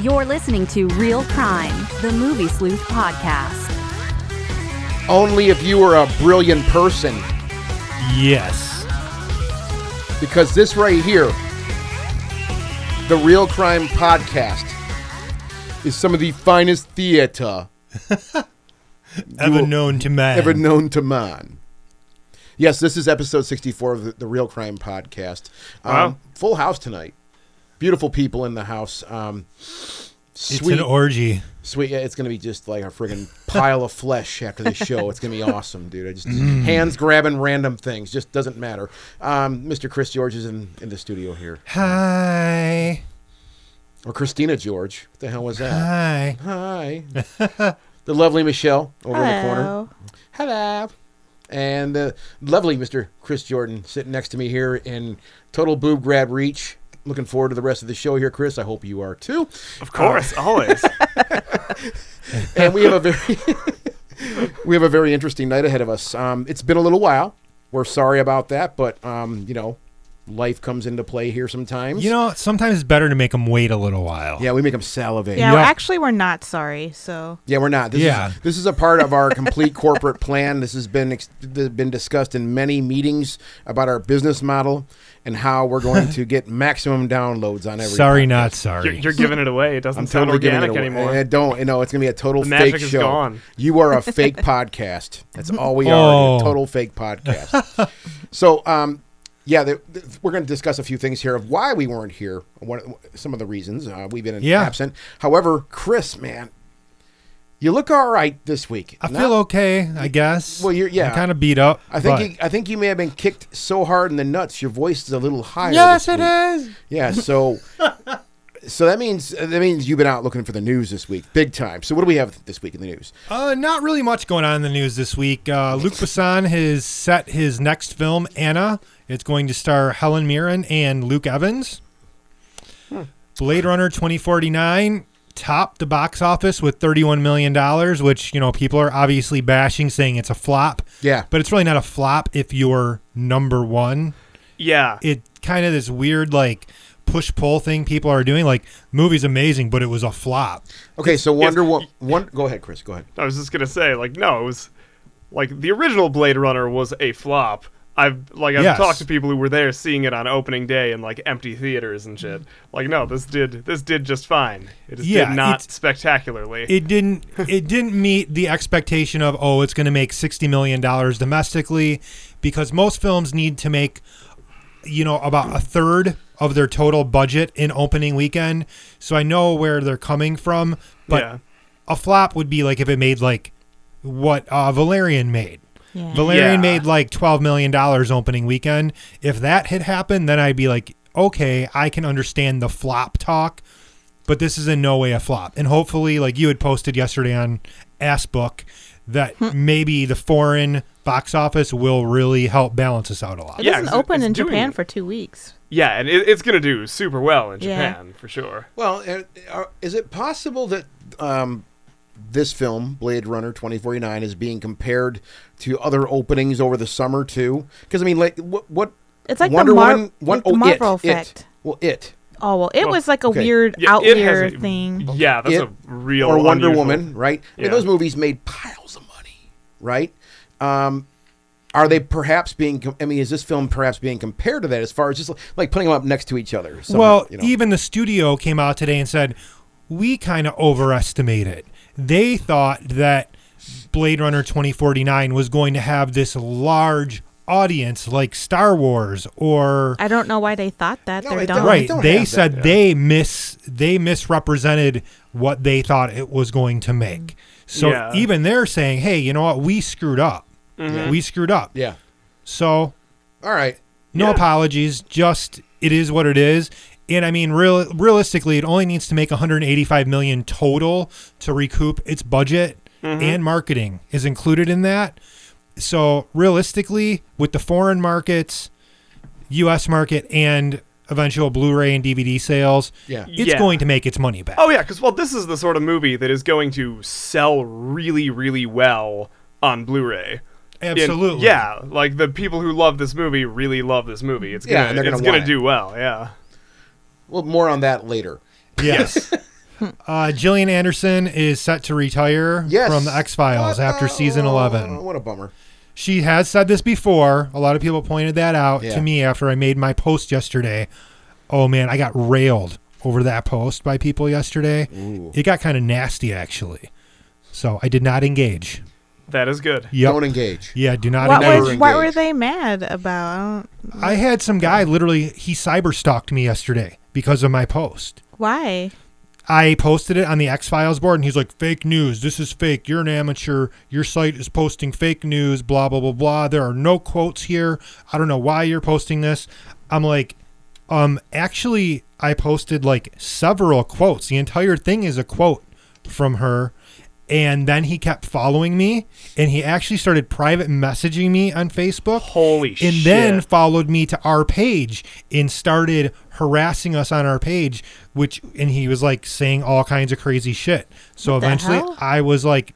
You're listening to Real Crime, the Movie Sleuth podcast. Only if you are a brilliant person, Yes. because this right here, the Real Crime Podcast, is some of the finest theater Ever known to man. ever known to man. Yes, this is episode 64 of the, the Real Crime Podcast. Um, Wow. Full house tonight. Beautiful people in the house. Um, it's an orgy. sweet. Yeah, it's gonna be just like a friggin' pile of flesh after the show. It's gonna be awesome, dude. I just hands grabbing random things. Just doesn't matter. Um, Mr. Chris George is in, in the studio here, Hi. or Christina George. What the hell was that? Hi. Hi. the lovely Michelle over in the corner. Hello. And the lovely Mr. Chris Jordan sitting next to me here in total boob grab reach. Looking forward to the rest of the show here, Chris. I hope you are too. Of course, always. And we have a very we have a very interesting night ahead of us. Um, it's been a little while. We're sorry about that, but um, you know, life comes into play here sometimes. You know, sometimes it's better to make them wait a little while. yeah, we make them salivate. Yeah, Yeah. well, actually, we're not sorry. So Yeah, we're not. This Yeah. is this is a part of our complete corporate plan. This has been ex- been discussed in many meetings about our business model and how we're going to get maximum downloads on every. Sorry, podcast. not You're, sorry. you're giving it away. It doesn't I'm sound totally giving organic it away. anymore. I don't. You know, it's gonna be a total The fake magic is show. gone. You are a fake podcast. That's all we are. Oh. A total fake podcast. so, um, yeah, the, the- we're going to discuss a few things here of why we weren't here. One, some of the reasons uh, we've been Yeah. absent. However, Chris, man, you look all right this week. I Not- feel okay, I guess. Well, you're- yeah. Kind of beat up. I think you, I think you may have been kicked so hard in the nuts, your voice is a little higher. Yes, it is. Yeah, so so that means that means you've been out looking for the news this week, big time. So what do we have this week in the news? Uh, not really much going on in the news this week. Uh, Luc Besson has set his next film, Anna. It's going to star Helen Mirren and Luke Evans. Blade Runner 2049 topped the box office with $31 million, which, you know, people are obviously bashing, saying it's a flop. Yeah, But it's really not a flop if you're number one. Yeah. It kind of this weird, like, push pull thing people are doing. Like, movie's amazing, but it was a flop. okay. So Wonder Woman. One, go ahead, Chris. Go ahead. I was just gonna say, like, no, it was like the original Blade Runner was a flop. I've like I've Yes. talked to people who were there seeing it on opening day in like empty theaters and shit. Like, no, this did this did just fine. It just Yeah, did not spectacularly. it didn't it didn't meet the expectation of oh it's going to make 60 million dollars domestically because most films need to make you know about a third of their total budget in opening weekend so i know where they're coming from but yeah. a flop would be like if it made like what uh, valerian made yeah. valerian Yeah. made like 12 million dollars opening weekend if that had happened then i'd be like okay i can understand the flop talk but this is in no way a flop. And hopefully, like you had posted yesterday on Assbook, that Hmm. maybe the foreign box office will really help balance us out a lot. it Yeah, doesn't 'cause it- open it's in Japan it. for two weeks. Yeah, and it, it's gonna do super well in Yeah. Japan for sure. Well, uh, uh, is it possible that um, this film, Blade Runner 2049, is being compared to other openings over the summer too? Because I mean, like what? what It's like Wonder the, Mar- Woman. One, like the oh, Marvel it, effect. It. Well, it Oh well, it Well, was like a okay. weird Yeah, out it has there a- thing. Yeah, that's It- a real or Wonder unusual- Woman, right? I mean, those movies made piles of money, right? Um, are they perhaps being? I mean, is this film perhaps being compared to that as far as just like putting them up next to each other? well, you know? even the studio came out today and said we kind of overestimated. They thought that Blade Runner 2049 was going to have this large audience like Star Wars or I don't know why they thought that. No, They're it don't. right don't they have said that, they miss they misrepresented what they thought it was going to make so Yeah. even they're saying hey you know what we screwed up Mhm. we screwed up yeah. so All right. no Yeah. apologies just it is what it is and i mean real realistically it only needs to make 185 million total to recoup its budget Mm-hmm. and marketing is included in that so realistically with the foreign markets us market and eventual blu-ray and dvd sales Yeah. it's Yeah. going to make its money back Oh yeah, because well, this is the sort of movie that is going to sell really, really well on Blu-ray. And, absolutely yeah, like the people who love this movie really love this movie. It's Yeah, gonna, and they're gonna it's gonna it. do well. Yeah. Well, more on that later. yes Uh, Gillian Anderson is set to retire Yes. from the X Files What after season oh, 11. What a bummer. She has said this before. A lot of people pointed that out Yeah. to me after I made my post yesterday. Oh man, I got railed over that post by people yesterday. Ooh. It got kind of nasty actually. So I did not engage. That is good. Yep. Don't engage. yeah, do not What engage. was what were they mad about? I I had some guy literally he cyber stalked me yesterday because of my post. why? I posted it on the X Files board, and he's like, "Fake news. This is fake. You're an amateur. Your site is posting fake news. Blah blah blah blah. There are no quotes here. I don't know why you're posting this." I'm like, um, actually, I posted like several quotes. The entire thing is a quote from her. And then he kept following me, and he actually started private messaging me on Facebook Holy and shit. then followed me to our page and started harassing us on our page which and he was like saying all kinds of crazy shit so What eventually i was like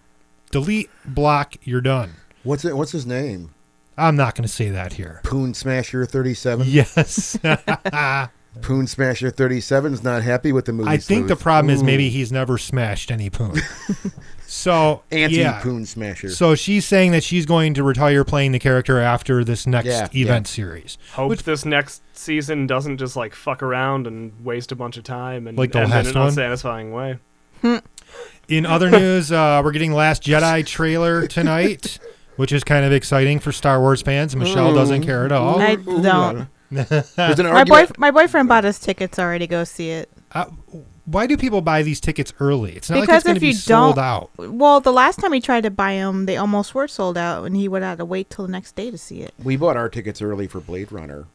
delete block you're done What's it? What's his name? i'm not going to say that here Poon Smasher 37. yes Poon Smasher 37 is not happy with the movie. i think the sleuth. problem is maybe he's never smashed any poon so anti yeah Poon Smasher. so she's saying that she's going to retire playing the character after this next Yeah, event series Hope Which- this next season doesn't just like fuck around and waste a bunch of time and Like the end last in an unsatisfying way. In other news, uh, we're getting Last Jedi trailer tonight, which is kind of exciting for Star Wars fans. Michelle doesn't care at all. I don't. An My boy, argument. my boyfriend bought us tickets already to go see it. Uh, why do people buy these tickets early? It's not like Because it's going to if be you sold don't- out. Well, the last time he tried to buy them, they almost were sold out, and he would have to wait till the next day to see it. We bought our tickets early for Blade Runner.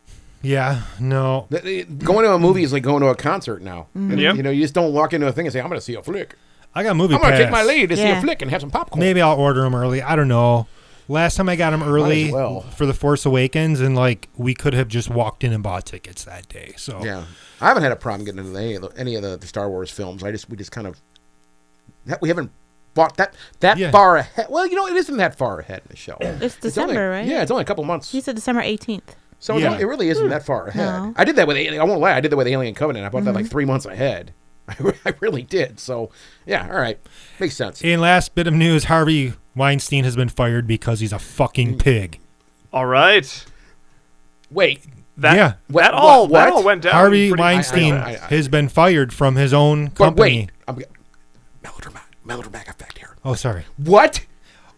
Yeah, no. Th- th- Going to a movie is like going to a concert now. Mm-hmm. And, Yep. You know, you just don't walk into a thing and say, "I'm going to see a flick. I got a movie I'm going to take my lead to see a flick and have some popcorn." Maybe I'll order them early. I don't know. Last time I got them early well. for The Force Awakens, and like we could have just walked in and bought tickets that day. So Yeah, I haven't had a problem getting into any of the, any of the, the Star Wars films. I just we just kind of that we haven't bought that that Yeah. far ahead. Well, you know, it isn't that far ahead Michelle. the show. It's It's December, only- right? Yeah, it's only a couple months. He said December 18th. So Yeah. only- it really isn't that far ahead. No. I did that with I won't lie. I did that with Alien Covenant. I bought that like Mm-hmm. three months ahead. I really did. So yeah, all right, makes sense. And last bit of news, Harvey Weinstein has been fired because he's a fucking Mm. pig. All right. Wait, That Yeah. What- that all what- that all went down. Harvey pretty- Weinstein I- I- I- has been fired from his own but company. wait, I'm melodramatic, melodramatic effect here. Oh, sorry. What?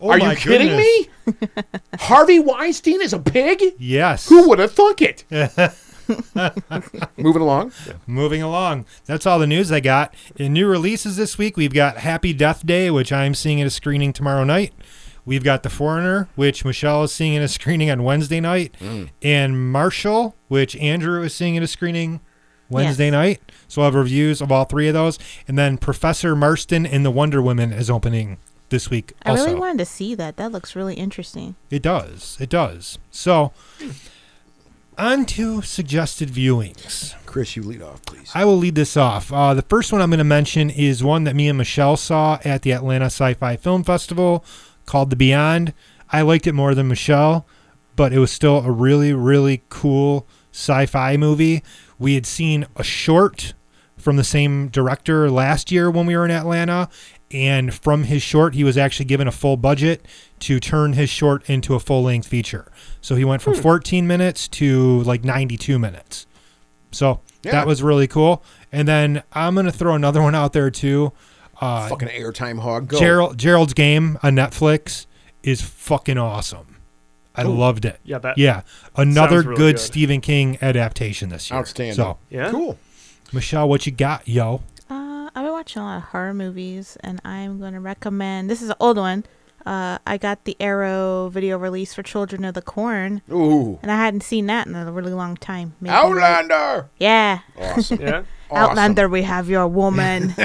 Oh Are my you kidding goodness. me? Harvey Weinstein is a pig? Yes. Who would have thunk it? Moving along. Moving along. That's all the news I got. In new releases this week, we've got Happy Death Day, which I'm seeing at a screening tomorrow night. We've got The Foreigner, which Michelle is seeing in a screening on Wednesday night. And Marshall, which Andrew is seeing in a screening Wednesday Yes. night. So I'll have reviews of all three of those. And then Professor Marston and the Wonder Woman is opening this week I also. really wanted to see that. That looks really interesting. It does. It does. So, on to suggested viewings. Chris, you lead off, please. I will lead this off. Uh, the first one I'm going to mention is one that me and Michelle saw at the Atlanta Sci Fi Film Festival called The Beyond. I liked it more than Michelle, but it was still a really, really cool sci fi movie. We had seen a short from the same director last year when we were in Atlanta. And from his short, he was actually given a full budget to turn his short into a full length feature. So he went from hmm. 14 minutes to like 92 minutes. So Yeah. that was really cool. And then I'm going to throw another one out there too. Uh, Fucking airtime hog. Go. Gerald, Gerald's Game on Netflix is fucking awesome. I loved it. Yeah, that. Yeah, another really good, good. Stephen King adaptation this year. Outstanding. So, Yeah. Cool. Michelle, what you got, yo? Uh, I've been watching a lot of horror movies, and I'm going to recommend. This is an old one. Uh, I got the Arrow video release for Children of the Corn, Ooh. and I hadn't seen that in a really long time. Maybe like- Outlander. yeah, Awesome. Yeah. Awesome. Outlander. We have your woman.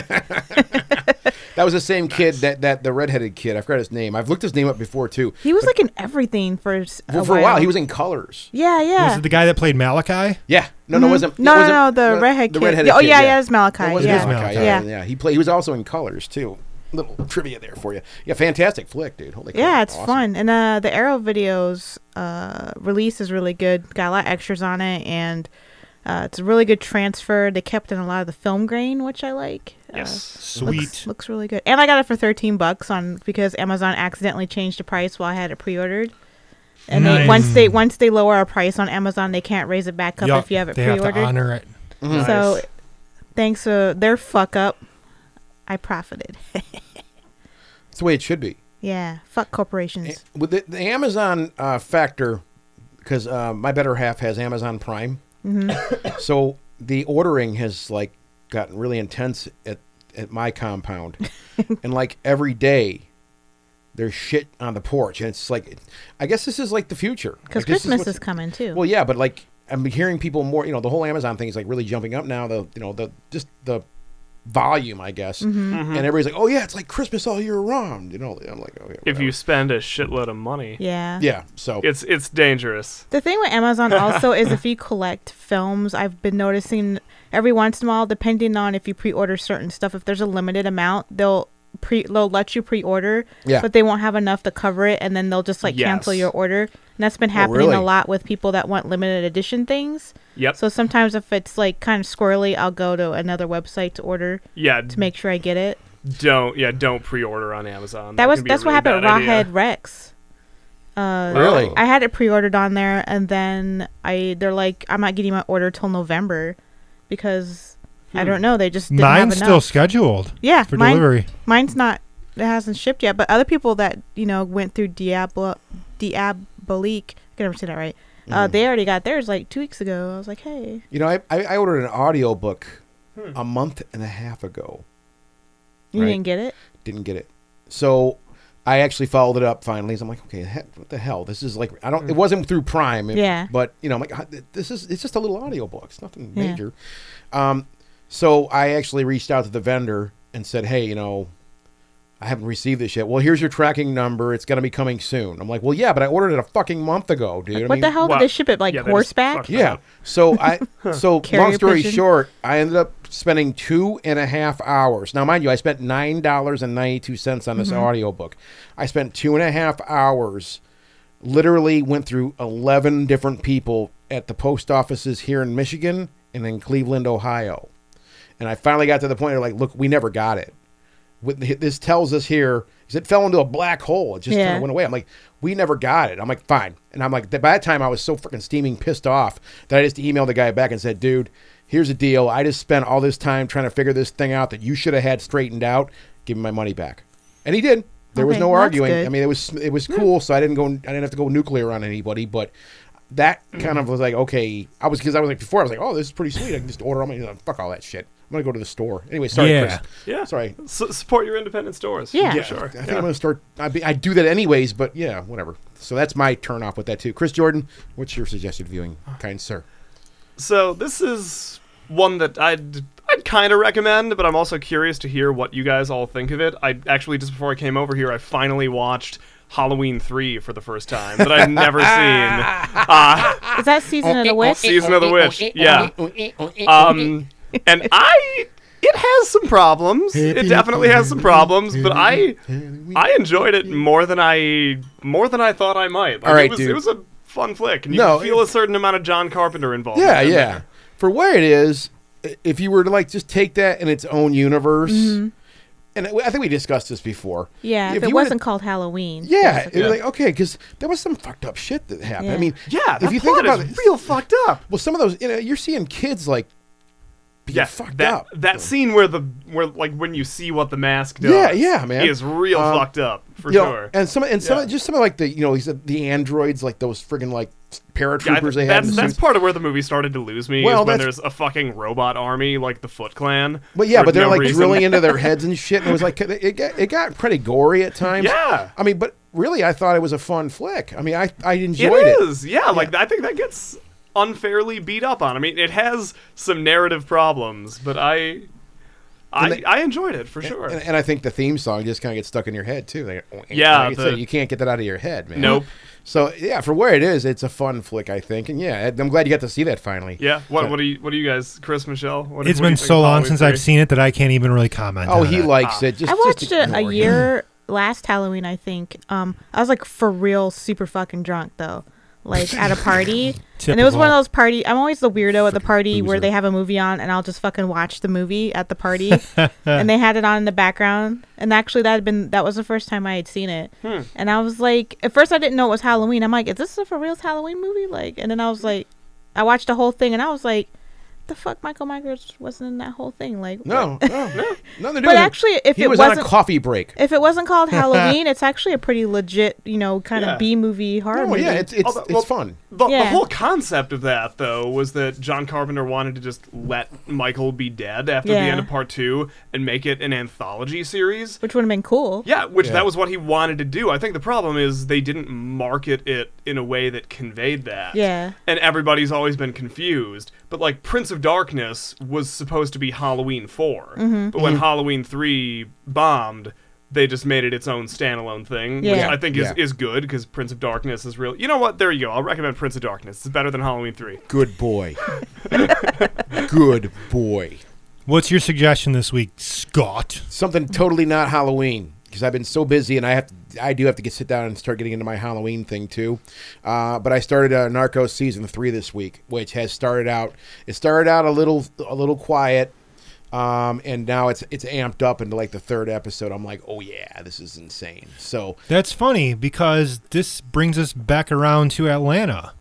That was the same kid that that the redheaded kid. I forgot his name. I've looked his name up before too. he was like in everything for s- For, a for a while, while. he was in Colors. Yeah, yeah. Was it the guy that played Malachi? Yeah. No, no, it wasn't. Mm-hmm. no, it no, wasn't- no, the no, redhead the kid. redheaded Yeah, oh kid, yeah, yeah, it's Malachi. It was yeah. Malachi. Yeah, Yeah. yeah, He played. He was also in Colors too. Little trivia there for you. Yeah, fantastic flick, dude. Holy. crap. Yeah, it's Awesome. fun. And uh, the Arrow videos uh, release is really good. Got a lot of extras on it, and Uh, it's a really good transfer. They kept in a lot of the film grain, which I like. Uh, Yes. Sweet. Looks, looks really good. And I got it for 13 bucks on because Amazon accidentally changed the price while I had it pre-ordered. And they, once they once they lower a price on Amazon, they can't raise it back up Yup, if you have it they have to pre-ordered. honor it. So Nice. thanks to their fuck up, I profited. It's the way it should be. yeah, fuck corporations. With the, the Amazon uh, factor, because uh, my better half has Amazon Prime, Mm-hmm. so the ordering has like gotten really intense at at my compound, and like every day. There's shit on the porch, and it's like, I guess this is like the future. Because Like, Christmas what's- is coming too. Well, yeah, but like I'm hearing people more. You know, the whole Amazon thing is like really jumping up now. The you know the just the volume, I guess, Mm-hmm. and everybody's like, oh yeah, it's like Christmas all year round. You know, I'm like, okay, If you spend a shitload of money, yeah. yeah, so it's it's dangerous. The thing with Amazon also is if you collect films, I've been noticing every once in a while, depending on if you pre-order certain stuff, if there's a limited amount, they'll pre they'll let you pre-order, Yeah. but they won't have enough to cover it, and then they'll just like cancel your order. And that's been happening really? a lot with people that want limited edition things. Yep. So sometimes if it's like kind of squirrely, I'll go to another website to order yeah. to make sure I get it. don't yeah don't pre-order on Amazon. That was can be a that's what happened at bad idea. Rawhead Rex. Uh, Really? I had it pre-ordered on there, and then I they're like, I'm not getting my order till November because I Hmm. don't know. They just didn't Mine's have still scheduled yeah, for mine, delivery. mine's not. It hasn't shipped yet. But other people that you know went through Diablo, Diabolik, I can never say that right. Mm. Uh, they already got theirs like two weeks ago. I was like, hey, you know, I I, I ordered an audio book Hmm. a month and a half ago. you Right. didn't get it. Didn't get it, so. I actually followed it up finally. So I'm like, okay, he- what the hell? This is like, I don't. It wasn't through Prime. it- Yeah. But you know, I'm like, "Ah, this is. It's just a little audio book. It's nothing Yeah. major. Um, so I actually reached out to the vendor and said, hey, you know, I haven't received this yet. Well, here's your tracking number. It's gonna be coming soon. I'm like, well, yeah, but I ordered it a fucking month ago, dude. I what mean, the hell Well, did they ship it like yeah, horseback? Yeah. So I so long story pigeon? short, I ended up spending two and a half hours. Now, mind you, I spent nine dollars and ninety two cents on this Mm-hmm. audiobook. I spent two and a half hours. Literally went through eleven different people at the post offices here in Michigan and in Cleveland, Ohio, and I finally got to the point where like, look, we never got it. This tells us here is it fell into a black hole. It just kind of went away. I'm like, we never got it. I'm like, fine. And I'm like, by that time I was so freaking steaming pissed off that I just emailed the guy back and said, dude, here's the deal. I just spent all this time trying to figure this thing out that you should have had straightened out. Give me my money back. And he did. There was no arguing. good. I mean, it was it was hmm. cool. So I didn't go. I didn't have to go nuclear on anybody. But that kind of was like, okay. I was because I was like before. I was like, oh, this is pretty sweet. I can just order all my. Fuck all that shit. I'm gonna go to the store. Anyway, sorry, Yeah. Chris. Yeah. Sorry. S- support your independent stores. Yeah. Yeah, sure. I think Yeah. I'm gonna start. I, be, I do that anyways, but yeah, whatever. So that's my turn off with that too. Chris Jordan, what's your suggested viewing, kind sir? So this is one that I'd I'd kind of recommend, but I'm also curious to hear what you guys all think of it. I actually just before I came over here, I finally watched Halloween three for the first time that I'd never seen. Uh, Is that season of the witch? Season of the Witch, yeah. Um, and I it has some problems. It definitely has some problems, but I I enjoyed it more than I more than I thought I might. Like, All right, it was dude. it was a fun flick, and you No, feel a certain amount of John Carpenter involved. Yeah, yeah. For where it is, if you were to like just take that in its own universe, mm-hmm. and I I think we discussed this before. Yeah, if, If it you were to- wasn't called Halloween. Yeah, it was like okay, because there was some fucked up shit that happened. I mean, Yeah, if that you think about is it, real fucked up. well, some of those, you know, you're seeing kids like being Yeah, fucked that up. that scene where the where like when you see what the mask does. Yeah, yeah, man. is real Um, fucked up for you know, sure. and some and some Yeah. just some of like the you know he said the androids like those friggin' like Yeah, paratroopers th- they had. that's the that's suits. part of where the movie started to lose me. Well, is when there's a fucking robot army like the Foot Clan. But yeah, but they're no like reason. drilling into their heads and shit, and it was like it got it got pretty gory at times. Yeah. I mean, but really, I thought it was a fun flick. I mean, I I enjoyed It enjoyed it. is, yeah, Like I think that gets unfairly beat up on. I mean, it has some narrative problems, but I, I, they- I enjoyed it for sure. And, and I think the theme song just kind of gets stuck in your head too. Like, Yeah, like I said, you can't get that out of your head, man. Nope. So yeah, for where it is, it's a fun flick, I think, and yeah, I'm glad you got to see that finally. yeah. What So- what do you what do you guys, Chris Michelle? What, It's what been so long since three? I've seen it that I can't even really comment. Oh, on he it. likes it. Just I just watched it a ignore him. year last Halloween, I think. Um, I was like for real super fucking drunk though. Like at a party. And it was one of those party. I'm always the weirdo at the party where they have a movie on, and I'll just fucking watch the movie at the party. and they had it on in the background, and actually that had been that was the first time I had seen it. And I was like, at first I didn't know it was Halloween. I'm like, is this a for real Halloween movie? Like, and then I was like, I watched the whole thing, and I was like, the fuck, Michael Myers wasn't in that whole thing. Like, No, no, no. Nothing to do But with actually, if he it was on a coffee break. if it wasn't called Halloween, it's actually a pretty legit, you know, kind Yeah. of B movie horror Oh movie. yeah, it's it's Although- it's well, fun. The, the whole concept of that, though, was that John Carpenter wanted to just let Michael be dead after the end of part two and make it an anthology series. which would have been cool. Yeah, which Yeah. that was what he wanted to do. I think the problem is they didn't market it in a way that conveyed that. Yeah. And everybody's always been confused. But like Prince of Darkness was supposed to be Halloween 4. Mm-hmm. But when Halloween 3 bombed, they just made it its own standalone thing, which I think is, Yeah. is good because Prince of Darkness is real. You know what? There you go. I'll recommend Prince of Darkness. It's better than Halloween 3. Good boy. Good boy. What's your suggestion this week, Scott? Something totally not Halloween because I've been so busy and I have to, I do have to get sit down and start getting into my Halloween thing too. Uh, but I started uh, Narcos season three this week, which has started out. It started out a little a little quiet. Um, and now it's it's amped up into like the third episode. I'm like, oh yeah, this is insane. So That's funny because this brings us back around to Atlanta.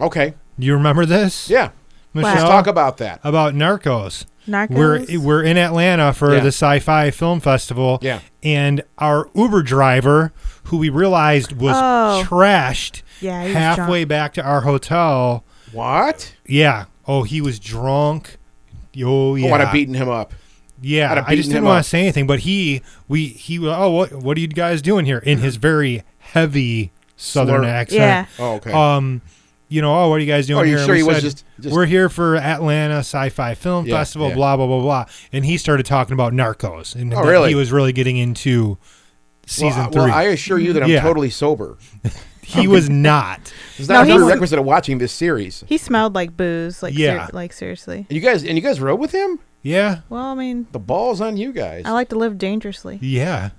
okay, you remember this? yeah, Michelle? let's talk about that. about Narcos. Narcos. We're we're in Atlanta for Yeah. the Sci-Fi Film Festival. Yeah. And our Uber driver, who we realized was Oh. trashed Yeah, he was halfway back to our hotel. What? Yeah. Oh, he was drunk. Oh yeah. Oh, I'd have beaten him up. I'd Yeah, have I just didn't want up. to say anything, but he, we, he, oh, what, what are you guys doing here? In his very heavy Southern Slur. accent. Yeah. Oh, okay. Um, you know, oh, what are you guys doing Oh, you here? Sure we he was said, just- just- we're here for Atlanta Sci-Fi Film Yeah, Festival, yeah. blah blah blah blah. And he started talking about Narcos, and Oh, really? he was really getting into season well, I- three. Well, I assure you that I'm Yeah. totally sober. he was not. It's No, not a prerequisite of watching this series. He smelled like booze. Like Yeah. ser- like seriously. And you guys and you guys rode with him? Yeah, Well, I mean, The ball's on you guys. I like to live dangerously. yeah.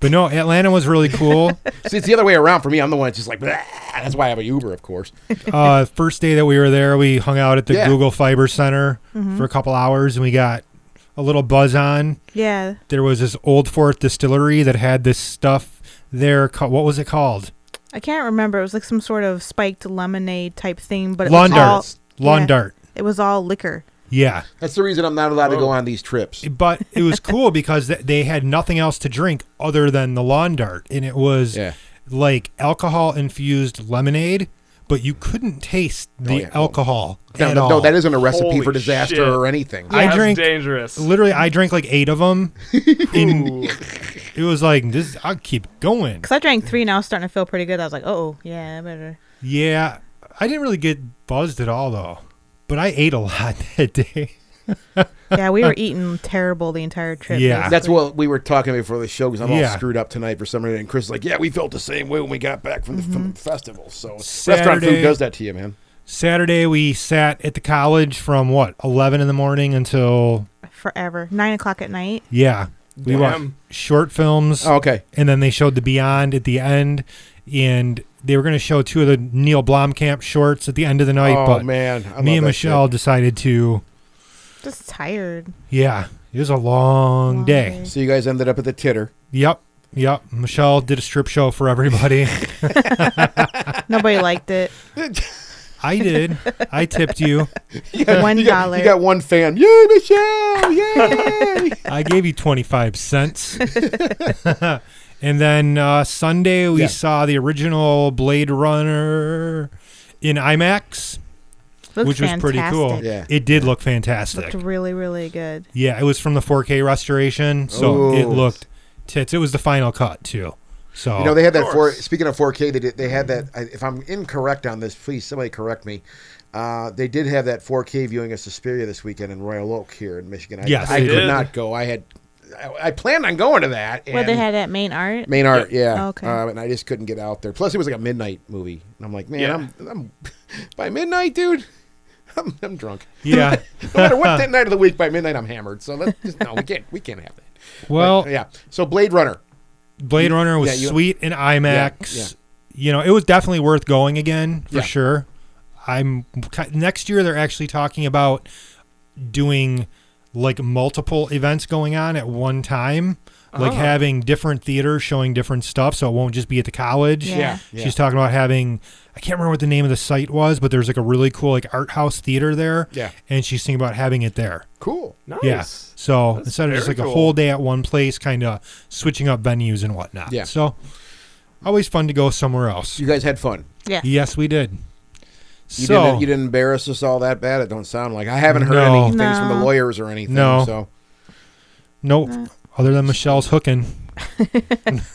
But no, Atlanta was really cool. See, it's the other way around for me. I'm the one that's just like, "Blah." that's why I have a Uber, of course. uh, first day that we were there, we hung out at the Yeah. Google Fiber Center for a couple hours, and we got a little buzz on. Yeah. There was this Old Fourth distillery that had this stuff there. ca- What was it called? I can't remember. It was like some sort of spiked lemonade type thing, but it Lawn was all dart. Lawn yeah. dart. it was all liquor. Yeah. That's the reason I'm not allowed to go on these trips. But it was cool because they had nothing else to drink other than the lawn dart. And it was Yeah. like alcohol infused lemonade, but you couldn't taste oh, the Oh, yeah. alcohol. No, at no, no, that isn't a recipe Holy for disaster shit. or anything. I That's drank- dangerous. Literally, I drank like eight of them. In, it was like, this. I'll keep going. Cause I drank three and I was starting to feel pretty good. I was like, oh yeah, I better. Yeah. I didn't really get buzzed at all, though. But I ate a lot that day. Yeah, we were eating terrible the entire trip. Yeah. That's what we were talking about before the show because I'm Yeah. all screwed up tonight for some reason. And Chris is like, yeah, we felt the same way when we got back from the, Mm-hmm. from the festival. So restaurant Saturday- food does that to you, man. Saturday, we sat at the college from what, 11 in the morning until, forever. Nine o'clock at night. yeah. We Damn. watched short films. Oh, okay. and then they showed the Beyond at the end, and they were going to show two of the Neil Blomkamp shorts at the end of the night, oh but man, I me and Michelle shit. decided to, Just tired. yeah, it was a long, Long day. day. So you guys ended up at the Titter. Yep, yep. Michelle did a strip show for everybody. Nobody liked it. I did. I tipped you. One You got, you got one fan. Yay, Michelle! Yay! I gave you 25 cents. And then uh, Sunday, we Yeah. saw the original Blade Runner in IMAX, Looked which was pretty cool. Yeah. It did look fantastic. It looked really, really good. Yeah, it was from the 4K restoration, so it looked tits. It was the final cut too. So You know they had that four. Speaking of 4K, they did. They had that. I- If I'm incorrect on this, please somebody correct me. Uh, they did have that 4K viewing of Suspiria this weekend in Royal Oak here in Michigan. I, Yes, I they could not go. I had. I, I planned on going to that. Where they had that main art. Main art, yeah. Oh, okay. Uh, and I just couldn't get out there. Plus, it was like a midnight movie, and I'm like, man, Yeah. I'm, I'm by midnight, dude. I'm, I'm drunk. yeah, No matter what night of the week, by midnight, I'm hammered. So let's just no, we can't, we can't have that. well, But, yeah. So Blade Runner. Blade Runner was Yeah, you- sweet in IMAX. Yeah, you know, it was definitely worth going again for Yeah. sure. I'm next year. They're actually talking about doing like multiple events going on at one time, like Oh. having different theaters showing different stuff, so it won't just be at the college. Yeah. Yeah, yeah. She's talking about having. I can't remember what the name of the site was, but there's like a really cool like art house theater there. Yeah. and she's thinking about having it there. cool. Nice. Yeah. So That's instead of just very like a whole day at one place, kind of switching up venues and whatnot. Yeah. So always fun to go somewhere else. You guys had fun. Yeah. Yes, we did. You so didn't you didn't embarrass us all that bad. It don't sound like I haven't heard No. any things from the lawyers or anything. No. So nope. Other than Michelle's hooking.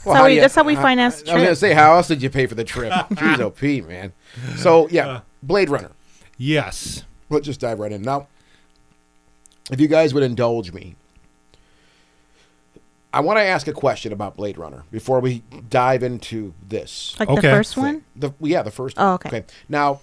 Well, how do we- you- that's how we I- finance I, I was gonna trips. say, how else did you pay for the trip? Jeez, Pete, man. So yeah, uh. Blade Runner. Yes. Let's just dive right in now. If you guys would indulge me, I want to ask a question about Blade Runner before we dive into this. Like the Okay. first thing. one? The yeah, the first. Oh, okay. Now,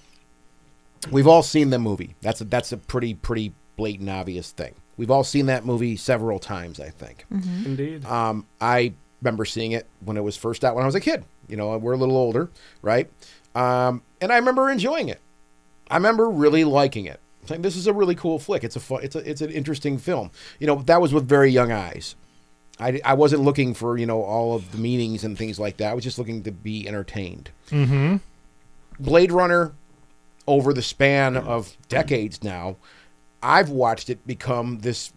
we've all seen the movie. That's a, that's a pretty pretty blatant obvious thing. We've all seen that movie several times. I think. Indeed. Um, I remember seeing it when it was first out when I was a kid. You know, we're a little older, right? Um, and I remember enjoying it. I remember really liking it. Saying this is a really cool flick. It's a fun, it's a it's an interesting film. You know, that was with very young eyes. I, I wasn't looking for you know all of the meanings and things like that. I was just looking to be entertained. Mm-hmm. Blade Runner, over the span of decades now, I've watched it become this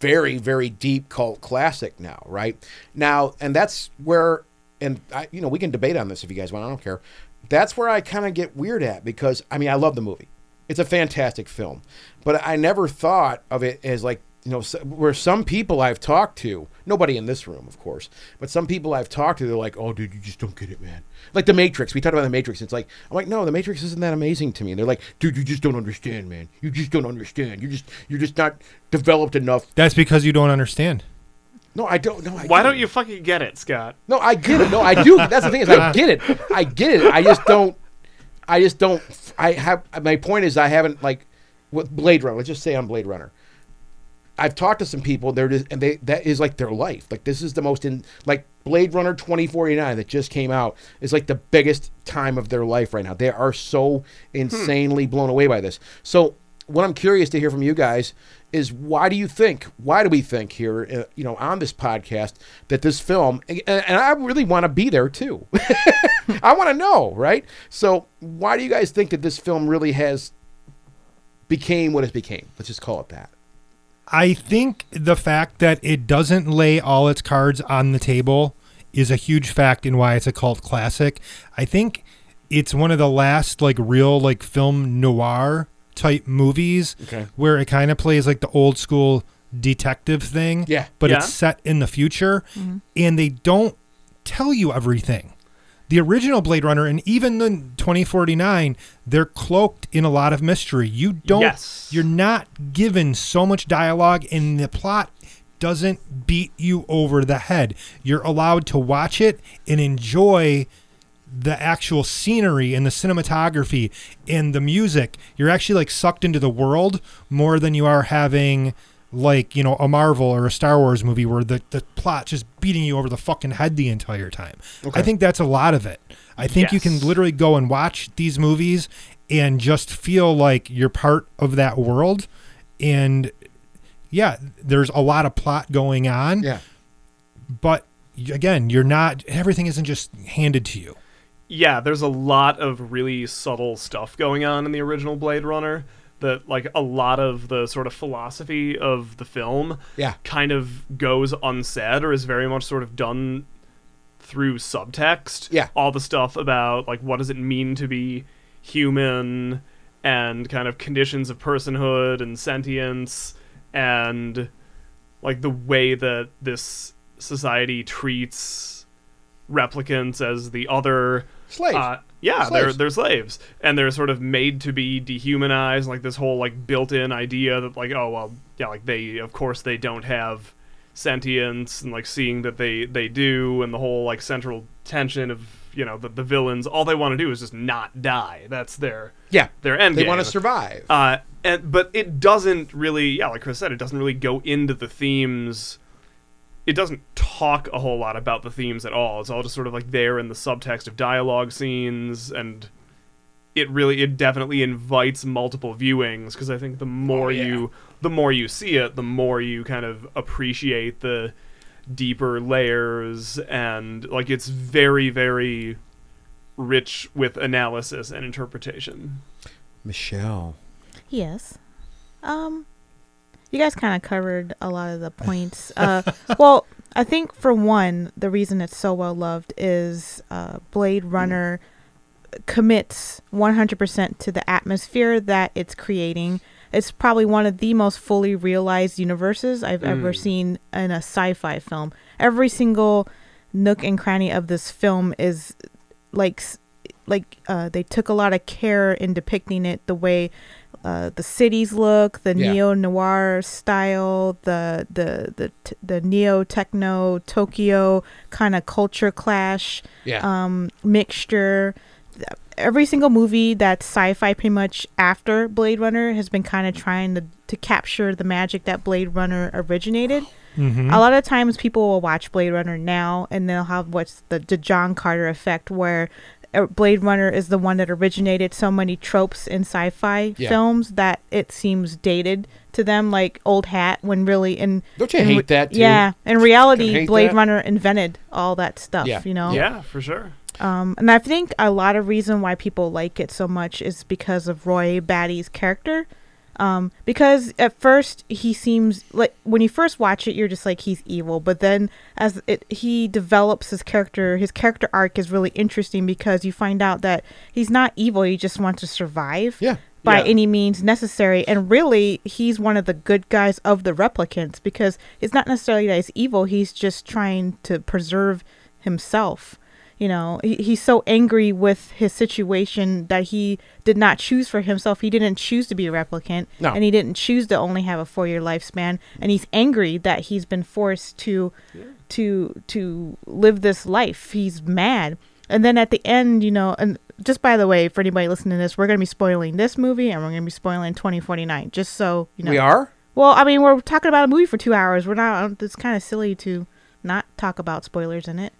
very, very deep cult classic now, right? Now, and that's where, and I, you know, we can debate on this if you guys want. I don't care. That's where I kind of get weird at because I mean, I love the movie. It's a fantastic film, but I never thought of it as like you know, where some people I've talked to, nobody in this room, of course, but some people I've talked to, they're like, "Oh, dude, you just don't get it, man." Like the Matrix. We talked about the Matrix. It's like I'm like, no, the Matrix isn't that amazing to me. And they're like, dude, you just don't understand, man. You just don't understand. You just you're just not developed enough. That's because you don't understand. No, I don't. No, I Why get don't it. you fucking get it, Scott? No, I get it. No, I do. That's the thing is, I get it. I get it. I just don't. I just don't. I have. My point is, I haven't like with Blade Runner. Let's just say I'm Blade Runner. I've talked to some people. They're just, and they that is like their life. Like this is the most in like Blade Runner twenty forty nine that just came out is like the biggest time of their life right now. They are so insanely blown away by this. So what I'm curious to hear from you guys is why do you think why do we think here uh, you know on this podcast that this film and, and I really want to be there too. I want to know, right? So why do you guys think that this film really has became what it became? Let's just call it that. I think the fact that it doesn't lay all its cards on the table is a huge fact in why it's a cult classic. I think it's one of the last like real like film noir type movies Okay. where it kind of plays like the old school detective thing. Yeah. But Yeah. it's set in the future mm-hmm. and they don't tell you everything. The original Blade Runner and even the 2049, they're cloaked in a lot of mystery. You don't Yes. you're not given so much dialogue and the plot doesn't beat you over the head. You're allowed to watch it and enjoy the actual scenery and the cinematography and the music. You're actually like sucked into the world more than you are having like, you know, a Marvel or a Star Wars movie where the, the plot's just beating you over the fucking head the entire time. I think that's a lot of it. I think you can literally go and watch these movies and just feel like you're part of that world and yeah, there's a lot of plot going on, Yeah. but again, you're not everything isn't just handed to you. yeah, there's a lot of really subtle stuff going on in the original Blade Runner. That like a lot of the sort of philosophy of the film, Yeah. kind of goes unsaid or is very much sort of done through subtext. Yeah. all the stuff about like what does it mean to be human and kind of conditions of personhood and sentience and like the way that this society treats replicants as the other Slaves. uh, yeah, Slaves. they're they're slaves, and they're sort of made to be dehumanized. Like this whole like built-in idea that like oh well yeah like they of course they don't have sentience and like seeing that they they do and the whole like central tension of you know the, the villains all they want to do is just not die. That's their yeah. their end They game. want to survive. Uh, and but it doesn't really, yeah, like Chris said, it doesn't really go into the themes it doesn't talk a whole lot about the themes at all. It's all just sort of like there in the subtext of dialogue scenes and it really it definitely invites multiple viewings because I think the more Oh, yeah. you the more you see it, the more you kind of appreciate the deeper layers and like it's very very rich with analysis and interpretation. Michelle. Yes. Um, you guys kind of covered a lot of the points. Uh, well, I think for one, the reason it's so well loved is uh, Blade Runner commits 100% to the atmosphere that it's creating. It's probably one of the most fully realized universes I've ever Mm. seen in a sci-fi film. Every single nook and cranny of this film is like like uh, they took a lot of care in depicting it the way uh, the cities look, the Yeah. neo noir style, the the the t- the neo techno Tokyo kind of culture clash Yeah. um, mixture. Every single movie that's sci-fi, pretty much after Blade Runner, has been kind of trying to to capture the magic that Blade Runner originated. hmm A lot of times, people will watch Blade Runner now, and they'll have what's the, the John Carter effect, where Blade Runner is the one that originated so many tropes in sci-fi Yeah. films that it seems dated to them, like old hat. When really, in Don't you in hate that, too? Yeah, in reality, Blade that. Runner invented all that stuff. Yeah. You know. Yeah, for sure. Um, and I think a lot of reason why people like it so much is because of Roy Batty's character. Um, because at first he seems like when you first watch it, you're just like he's evil. But then as it he develops his character, his character arc is really interesting because you find out that he's not evil. He just wants to survive Yeah. by Yeah. any means necessary. And really, he's one of the good guys of the replicants because it's not necessarily that he's evil. He's just trying to preserve himself. You know, he, he's so angry with his situation that he did not choose for himself. He didn't choose to be a replicant, No. and he didn't choose to only have a four-year lifespan. And he's angry that he's been forced to, to, to live this life. He's mad. And then at the end, you know, and just by the way, for anybody listening to this, we're going to be spoiling this movie and we're going to be spoiling 2049. Just so you know. We are? Well, I mean, we're talking about a movie for two hours. We're not. It's kind of silly to not talk about spoilers in it.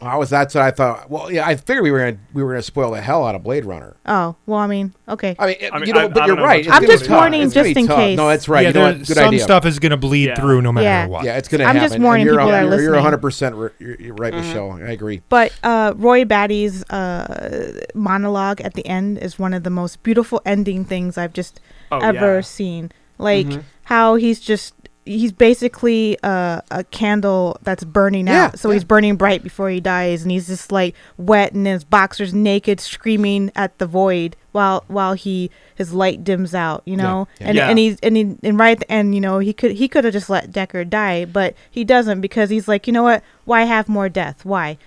I was that's what I thought. Well, yeah, I figured we were gonna we were gonna spoil the hell out of Blade Runner. Oh, well, I mean, okay. I mean, I mean, you know, I- but I you're know right. I'm just be tough. warning It's just in tough. case. No, that's right. yeah, you know what? Good some idea. stuff is gonna bleed yeah. through no matter yeah. what. Yeah, it's gonna. I'm happen. just warning you're, people that are you're, You're 100 percent you're, you're right, Michelle. I agree. But uh, Roy Batty's uh, monologue at the end is one of the most beautiful ending things I've just Oh, ever yeah. seen. Like Mm-hmm. how he's just he's basically uh, a candle that's burning Yeah, out. So yeah. he's burning bright before he dies, and he's just like wet and his boxers naked, screaming at the void while while he his light dims out. You know, yeah. and Yeah. and he's and he, and right at the end, you know, he could he could have just let Deckard die, but he doesn't because he's like, you know what? Why have more death? Why?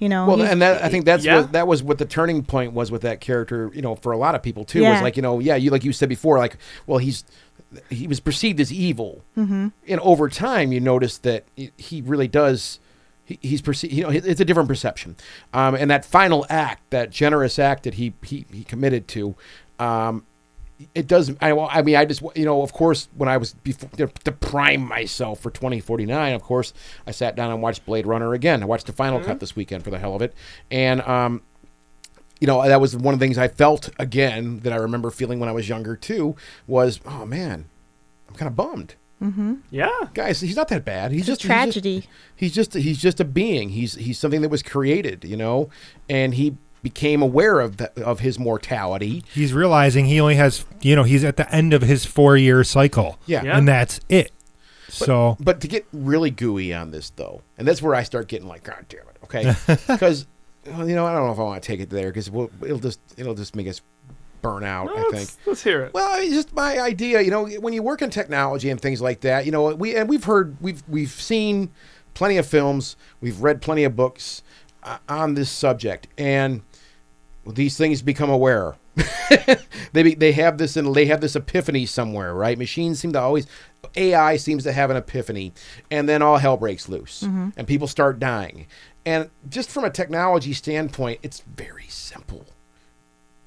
You know, Well, and that I think that's Yeah. what that was what the turning point was with that character. You know, for a lot of people too, was like you know, yeah, you like you said before, like well, he's he was perceived as evil, mm-hmm. and over time, you notice that he- really does. He, he's perceived. You know, it's a different perception. Um, and that final act, that generous act that he he, he committed to. Um, it does. I, well, I mean, I just, you know, of course, when I was before to, to prime myself for 2049, of course, I sat down and watched Blade Runner again. I watched the final cut this weekend for the hell of it, and um, you know, that was one of the things I felt again that I remember feeling when I was younger too. Was oh man, I'm kind of bummed, mm-hmm. Yeah. guys. He's not that bad. He's It's a just he's just- tragedy. He's just he's just a being. He's he's something that was created, you know, and he became aware of the, of his mortality. He's realizing he only has, you know, he's at the end of his four year cycle. Yeah. Yeah. And that's it. so, But to get really gooey on this, though, and that's where I start getting like, God damn it, okay? Because you know, I don't know if I want to take it there because we'll, it'll just it'll just make us burn out. I think. Let's, hear it. Well, I mean, just my idea. You know, when you work in technology and things like that, you know, we and we've heard, we've we've seen plenty of films, we've read plenty of books uh, on this subject, and these things become aware. they be, they have this and they have this epiphany somewhere, right? Machines seem to always AI seems to have an epiphany, and then all hell breaks loose, and people start dying. And just from a technology standpoint, it's very simple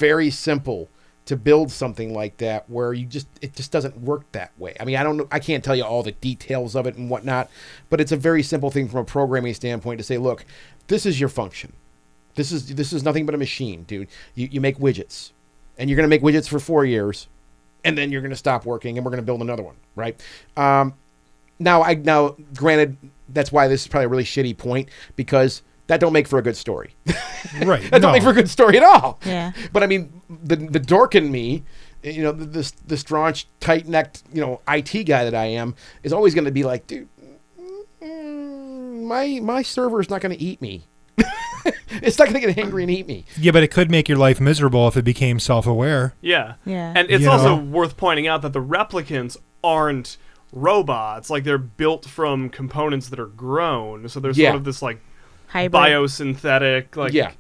very simple to build something like that where you just it just doesn't work that way. I mean, I don't know I can't tell you all the details of it and whatnot, but it's a very simple thing from a programming standpoint to say, look, this is your function. This is this is nothing but a machine, dude. You you make widgets. And you're gonna make widgets for four years, and then you're gonna stop working and we're gonna build another one, right? Um, now I now granted that's why this is probably a really shitty point because that don't make for a good story. Right. that don't make for a good story at all. Yeah. But I mean, the the dork in me, you know, the the, the staunch, tight necked, you know, IT guy that I am, is always going to be like, dude, mm, my server is not going to eat me. it's not going to get angry and eat me. Yeah, but it could make your life miserable if it became self-aware. Yeah. Yeah. And it's You also know? worth pointing out that the replicants aren't robots. Like they're built from components that are grown. So there's Yeah. sort of this like Hybrid. biosynthetic like Yeah.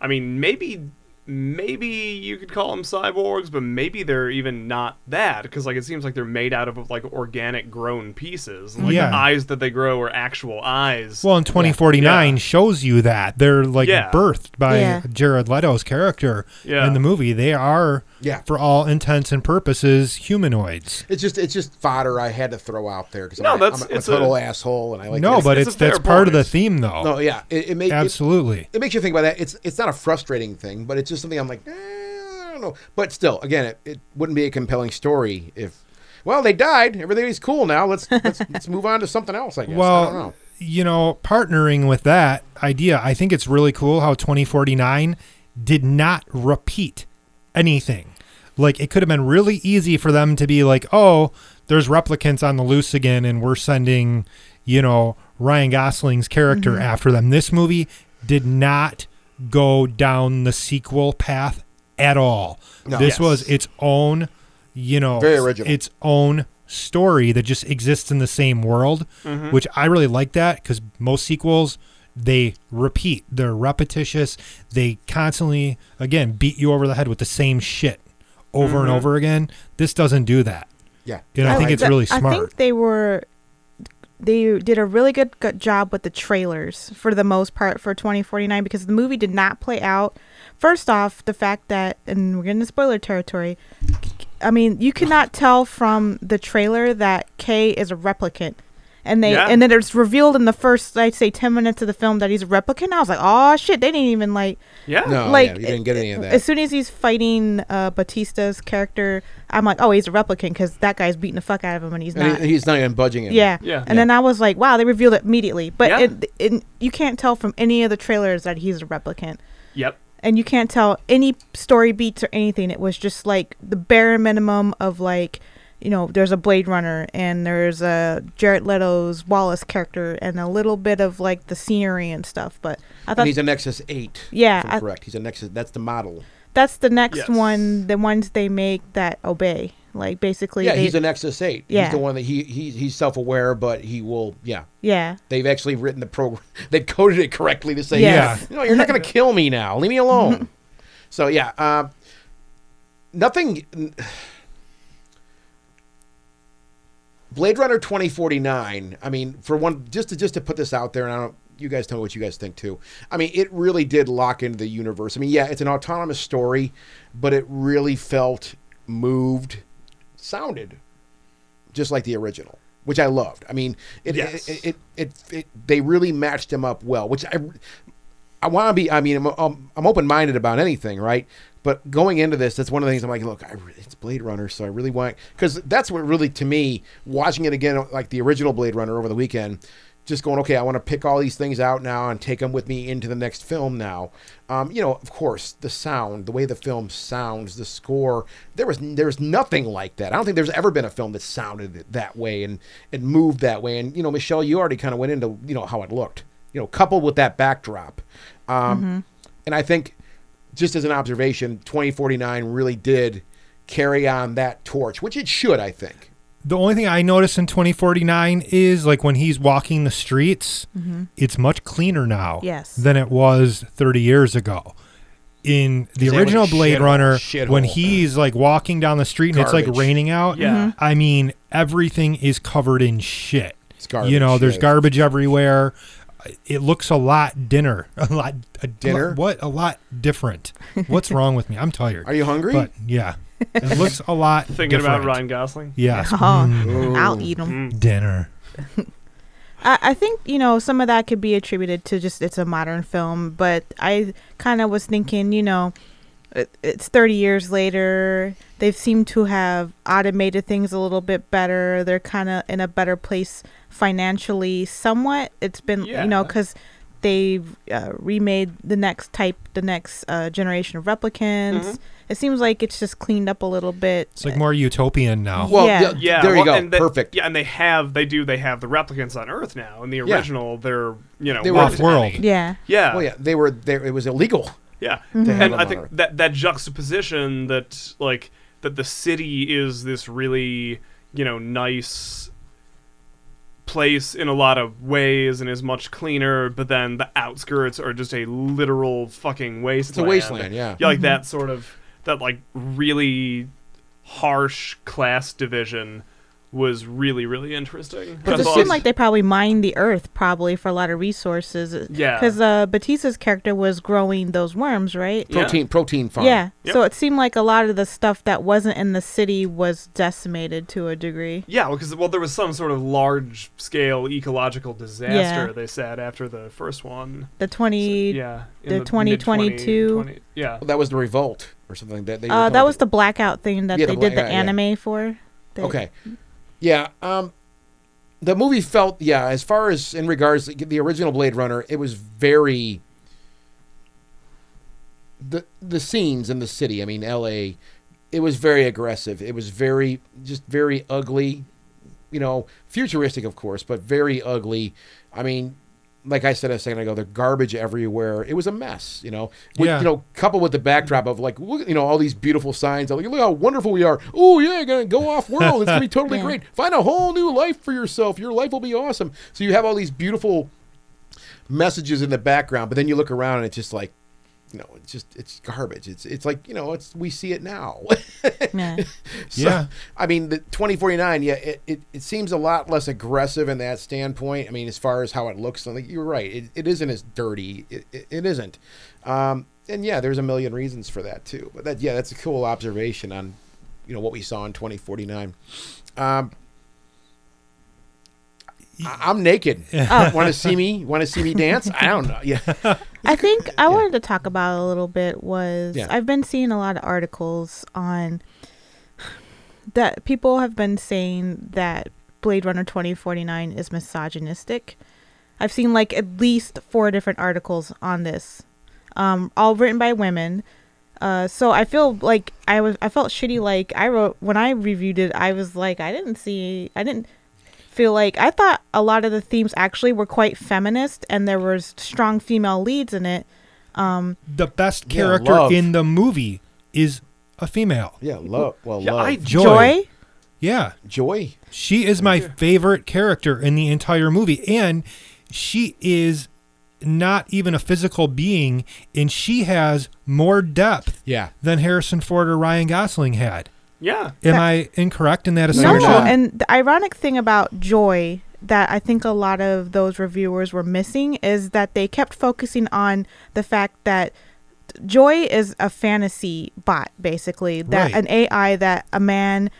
I mean maybe maybe you could call them cyborgs, but maybe they're even not that because like it seems like they're made out of like organic grown pieces. Like Yeah. the eyes that they grow are actual eyes. Well, in 2049 Yeah. shows you that they're like Yeah. birthed by Yeah. Jared Leto's character Yeah. in the movie. They are, Yeah. for all intents and purposes, humanoids. It's just it's just fodder I had to throw out there because No, I'm, that's- I'm, a- I'm a it's a- total asshole and I like no, to- but it's it's, a that's part of the theme, though. no, yeah, it, it, make, it, Absolutely. it makes you think about that. It's it's not a frustrating thing, but it's just something I'm like, eh, I don't know. But still, again, it, it wouldn't be a compelling story if, well, they died. Everything's cool now. Let's let's, let's move on to something else. I guess. I don't well, know. you know, partnering with that idea, I think it's really cool how 2049 did not repeat anything. Like, it could have been really easy for them to be like, oh, there's replicants on the loose again, and we're sending, you know, Ryan Gosling's character Mm-hmm. after them. This movie did not go down the sequel path at all. No. this Yes. was its own, you know, Very original. its own story that just exists in the same world, mm-hmm. which I really like that because most sequels they repeat, they're repetitious, they constantly again beat you over the head with the same shit over and mm-hmm. over again. This doesn't do that. yeah. And I, think like it's that- really smart. I think they were they did a really good, good job with the trailers for the most part for 2049 because the movie did not play out. First off, the fact that and we're getting into spoiler territory. I mean, you cannot tell from the trailer that Kay is a replicant. And they Yeah. and then it's revealed in the first I'd say 10 minutes of the film that he's a replicant. I was like, "Oh shit, they didn't even like yeah. No, like yeah, you didn't get any of that. As soon as he's fighting uh, Batista's character, I'm like, oh, he's a replicant because that guy's beating the fuck out of him and he's And not. he- he's not even budging it. yeah, Yeah. And then I was like, wow, they revealed it immediately. But Yeah. it, it, you can't tell from any of the trailers that he's a replicant, Yep. and you can't tell any story beats or anything. It was just like the bare minimum of like. You know, there's a Blade Runner and there's a Jared Leto's Wallace character and a little bit of like the scenery and stuff. But I And thought he's a Nexus Eight. Yeah, if I'm I- correct. He's a Nexus. That's the model. That's the next Yes. one, the ones they make that obey. Like basically, Yeah, they, he's a Nexus Eight. Yeah. He's the one that he, he he's self aware, but he will. Yeah, yeah, they've actually written the program. They've coded it correctly to say, Yes. Yeah. you know, you're not going to kill me now. Leave me alone. so yeah, uh, nothing. Blade Runner 2049. I mean, for one, just to just to put this out there, and I don't. You guys tell me what you guys think too. I mean, it really did lock into the universe. I mean, yeah, it's an autonomous story, but it really felt moved, sounded just like the original, which I loved. I mean, it Yes. it, it, it, it they really matched him up well, which I I want to be. I mean, I'm I'm, I'm open minded about anything, right? But going into this, that's one of the things I'm like, look, I, re- it's Blade Runner, so I really want because that's what really to me watching it again, like the original Blade Runner over the weekend. Just going, okay, I want to pick all these things out now and take them with me into the next film now. Um, you know, of course, the sound, the way the film sounds, the score, there was there's nothing like that. I don't think there's ever been a film that sounded that way and it moved that way. And you know, Michelle, you already kind of went into you know how it looked. You know, coupled with that backdrop, um, and I think just as an observation, 2049 really did carry on that torch, which it should, I think. The only thing I notice in 2049 is like when he's walking the streets, mm-hmm. it's much cleaner now Yes. than it was 30 years ago. In the original was Blade shithole, Runner, shithole. when he's like walking down the street and it's like raining out, Yeah. Mm-hmm. I mean, everything is covered in shit. It's garbage, You know, there's garbage everywhere. It looks a lot dinner, a lot a Dinner? What a lot different. What's wrong with me? I'm tired. Are you hungry? But yeah, It looks a lot. Thinking about. Ryan Gosling. Yes. Oh, Mm, I'll eat them. dinner. I, I think you know some of that could be attributed to just it's a modern film, but I kind of was thinking, you know, it, it's 30 years later. They've seemed to have automated things a little bit better. They're kind of in a better place financially, somewhat. It's been you know because they've uh, remade the next type, the next uh, generation of replicants. Mhm. It seems like it's just cleaned up a little bit. It's like more utopian now. Well, Yeah. yeah, Yeah, there you well, go. and that- Perfect. Yeah, and they have they do they have the replicants on Earth now. In the Yeah. original, they're you know They were off-world. yeah. Yeah, Well, yeah, they were there. It was illegal. Yeah, to have and I think that that juxtaposition that like that the city is this really you know nice place in a lot of ways and is much cleaner, but then the outskirts are just a literal fucking wasteland. It's a wasteland, yeah. Yeah, like mm-hmm. that sort of that like really harsh class division was really really interesting. Because it seemed like they probably mined the earth probably for a lot of resources. Yeah. Because uh, Batista's character was growing those worms, right? Yeah. Protein, protein farm. Yeah. Yep. So it seemed like a lot of the stuff that wasn't in the city was decimated to a degree. Yeah, because well, there was some sort of large scale ecological disaster. Yeah. They said after the first one. The 20. Yeah, in the 2022 yeah, Well, that was the revolt or something. That they. Uh, that was the blackout thing that Yeah, the they did the black- yeah, yeah. anime for. They- Okay. Yeah. Um, the movie felt yeah. As far as in regards to the original Blade Runner, it was very. The the scenes in the city. I mean, L.A. It was very aggressive. It was very just very ugly. You know, futuristic, of course, but very ugly. I mean, like I said a second ago, the garbage everywhere. It was a mess. You know, with, Yeah. you know, coupled with the backdrop of like, look, you know, all these beautiful signs. Like, look how wonderful we are. Oh yeah, you're gonna go off world. It's gonna be totally Yeah. great. Find a whole new life for yourself. Your life will be awesome. So you have all these beautiful messages in the background, but then you look around and it's just like, you know, it's just it's garbage. It's it's like you know, it's we see it now. Yeah. So, Yeah. I mean, the 2049, yeah, it, it, it seems a lot less aggressive in that standpoint. I mean, as far as how it looks, like you're right, it, it isn't as dirty. It, it, it isn't. Um, and yeah, there's a million reasons for that too. But that, yeah, that's a cool observation on, you know, what we saw in 2049. Um, I, I'm naked. Oh. Want to see me? Want to see me dance? I don't know. Yeah. I think I wanted to talk about a little bit was Yeah. I've been seeing a lot of articles on that people have been saying that Blade Runner 2049 is misogynistic. I've seen like at least four different articles on this, um, all written by women. Uh, so I feel like I was I felt shitty. Like I wrote when I reviewed it, I was like I didn't see I didn't feel like I thought a lot of the themes actually were quite feminist and there was strong female leads in it. Um, the best character love. in the movie is a female. Yeah. Love. Well, Yeah, love. I- Joy. Joy, Yeah. Joy. She is my favorite character in the entire movie. And she is not even a physical being, and she has more depth Yeah. than Harrison Ford or Ryan Gosling had. Yeah. Am That- I incorrect in that No, no, assertion? not. and the ironic thing about Joy that I think a lot of those reviewers were missing is that they kept focusing on the fact that Joy is a fantasy bot, basically. That Right. an AI that a man,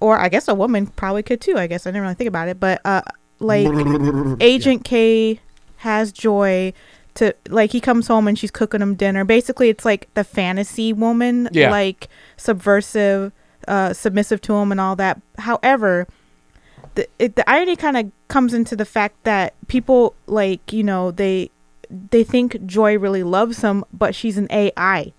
or I guess a woman probably could too. I guess I didn't really think about it, but uh, like Agent K has Joy to like he comes home and she's cooking him dinner. Basically, it's like the fantasy woman, Yeah. like subversive, uh, submissive to him and all that. However, the it, the irony kind of comes into the fact that people like you know they they think Joy really loves him, but she's an AI.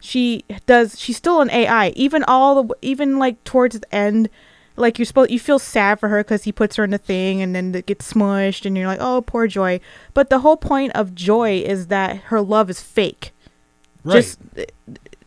She does. She's still an AI. Even all the even like towards the end, like you're supposed you feel sad for her because he puts her in the thing and then it gets smushed and you're like, oh poor Joy. But the whole point of Joy is that her love is fake. Right. Just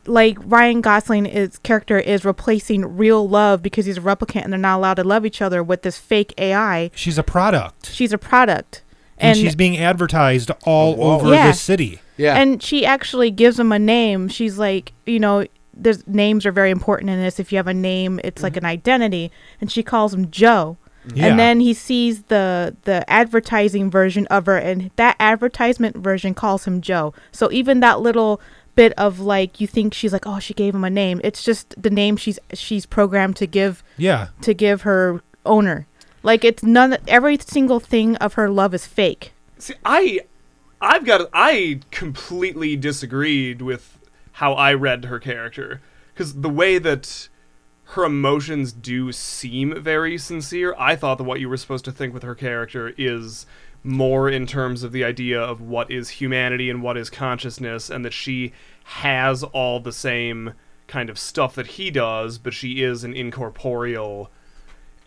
like Ryan Gosling's character is replacing real love because he's a replicant and they're not allowed to love each other with this fake AI. she's a product. She's a product. And, she's being advertised all oh, Whoa. over Yeah. the city. Yeah. And she actually gives him a name. She's like, you know, there's names are very important in this. If you have a name, it's like mm-hmm. an identity. And she calls him Joe. Yeah. And then he sees the the advertising version of her, and that advertisement version calls him Joe. So even that little bit of like you think she's like oh she gave him a name it's just the name she's she's programmed to give Yeah. to give her owner like it's none every single thing of her love is fake See, I, I've got, I completely disagreed with how I read her character because the way that her emotions do seem very sincere. I thought that what you were supposed to think with her character is more in terms of the idea of what is humanity and what is consciousness, and that she has all the same kind of stuff that he does, but she is an incorporeal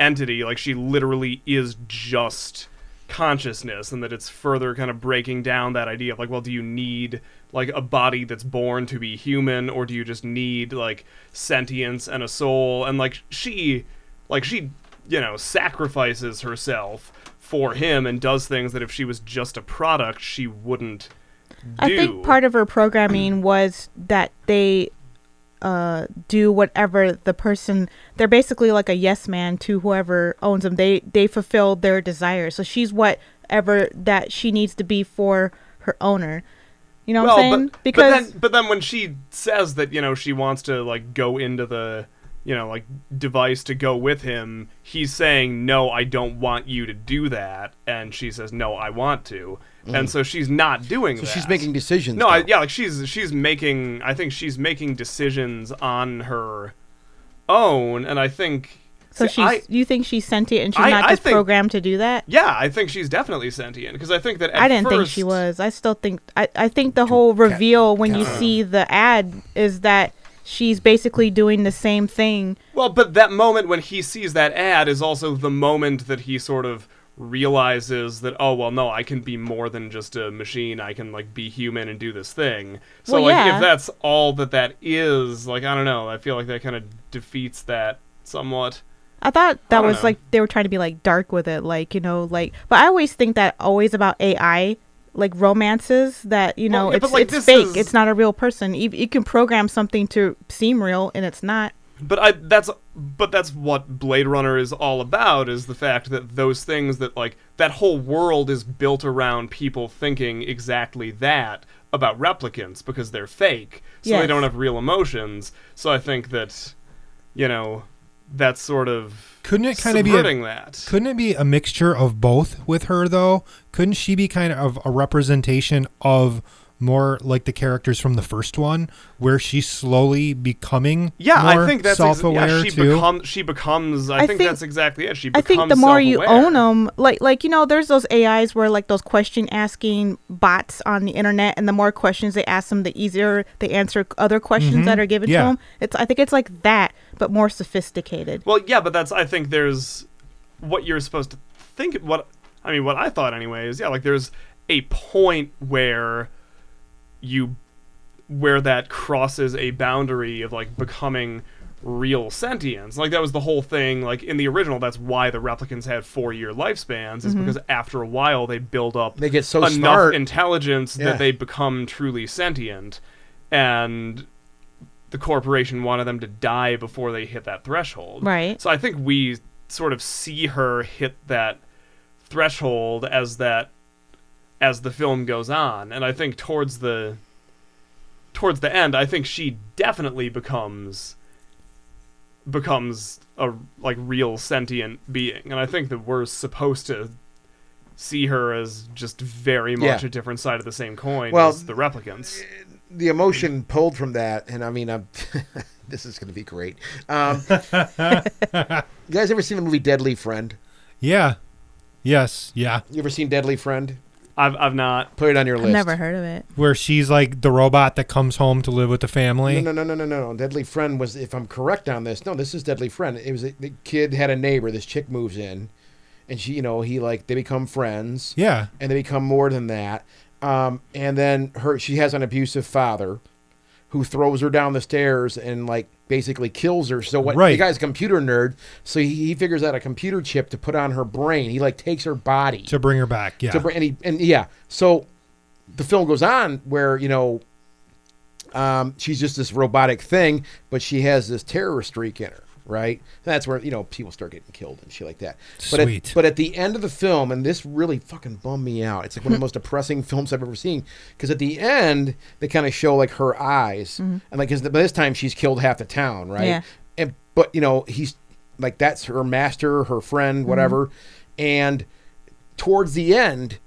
entity. Like she literally is just consciousness, and that it's further kind of breaking down that idea of like, well, do you need like a body that's born to be human, or do you just need like sentience and a soul? And like she, like she, you know, sacrifices herself for him and does things that if she was just a product, she wouldn't. Do. I think part of her programming was that they uh, do whatever the person. They're basically like a yes man to whoever owns them. They they fulfill their desires. So she's whatever that she needs to be for her owner. You know what I'm saying? But, because but then, but then when she says that you know she wants to like go into the you know like device to go with him, he's saying no, I don't want you to do that, and she says no, I want to, and so she's not doing. So that. she's making decisions. No, I, yeah, like she's she's making. I think she's making decisions on her own, and I think. so see, she's. I, you think she's sentient and she's I- not just think- programmed to do that? yeah, I think she's definitely sentient because I think that at I didn't think she was. I still think. I, I think the whole reveal when you see the ad is that she's basically doing the same thing. Well, but that moment when he sees that ad is also the moment that he sort of realizes that oh well no I can be more than just a machine I can like be human and do this thing. So Well, like yeah. if that's all that that is, like I don't know, I feel like that kind of defeats that somewhat. I thought that don't was know. like they were trying to be like dark with it, like you know, like. But I always think that always about AI, like romances, that you know Well, yeah, it's like, it's fake. is- It's not a real person. You, you can program something to seem real, and it's not. But I that's but that's what Blade Runner is all about is the fact that those things that like that whole world is built around people thinking exactly that about replicants because they're fake. So they don't have real emotions. So I think that you know that's sort of Couldn't it kind of be a, that. couldn't it be a mixture of both with her though? Couldn't she be kind of a representation of more like the characters from the first one, where she's slowly becoming yeah, more I think that's ex- self-aware yeah, she too? becomes she becomes I, I think, think- that's exactly it. She becomes. I think the more you self-aware. own them, like like you know, there's those AIs where like those question asking bots on the internet, and the more questions they ask them, the easier they answer other questions mm-hmm. that are given Yeah. to them. It's I think it's like that, but more sophisticated. Well, yeah, but that's I think there's what you're supposed to think. What I mean, what I thought anyway is yeah, like there's a point where you where that crosses a boundary of like becoming real sentience. Like that was the whole thing. Like in the original, that's why the replicants had four year lifespans, is mm-hmm. because after a while they build up They get so enough smart. intelligence Yeah. that they become truly sentient, and the corporation wanted them to die before they hit that threshold. Right. So I think we sort of see her hit that threshold as that as the film goes on, and I think towards the towards the end, I think she definitely becomes becomes a like real sentient being, and I think that we're supposed to see her as just very much Yeah. a different side of the same coin Well, as the replicants. the emotion pulled from that, and I mean, I'm, this is going to be great. Um, you guys ever seen the movie Deadly Friend? yeah, yes, yeah. You ever seen Deadly Friend? I've I've not. Put it on your list. I've list. never heard of it. Where she's like the robot that comes home to live with the family. No, no, no, no, no, no. Deadly Friend was, if I'm correct on this, no, this is Deadly Friend. It was a, the kid had a neighbor. This chick moves in, and she, you know, he like they become friends, Yeah, and they become more than that. Um, and then her, she has an abusive father, who throws her down the stairs and like basically kills her. So what? The guy's a computer nerd, so he, he figures out a computer chip to put on her brain. He like takes her body to bring her back. Yeah, to bring, and, he, and yeah, so the film goes on where you know um, she's just this robotic thing, but she has this terror streak in her. Right? That's where you know people start getting killed and shit like that. But Sweet. At, but at the end of the film, and this really fucking bummed me out. It's like one of the most depressing films I've ever seen because at the end they kind of show like her eyes, and like because by this time she's killed half the town, right? Yeah. And but you know he's like that's her master, her friend, whatever, and towards the end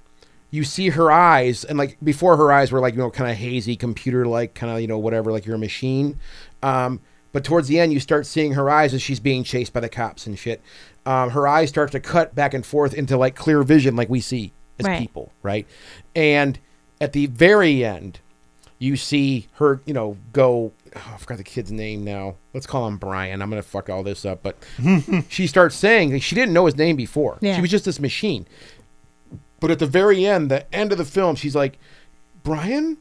you see her eyes and like before her eyes were like you know kind of hazy computer like kind of you know whatever like you're a machine um, but towards the end you start seeing her eyes as she's being chased by the cops and shit. Um, her eyes start to cut back and forth into like clear vision like we see as Right. people right? And at the very end you see her you know go oh, i forgot the kid's name now. Let's call him brian. I'm gonna fuck all this up. But she starts saying she didn't know his name before. Yeah. she was just this machine. But at the very end, the end of the film, she's like, Brian?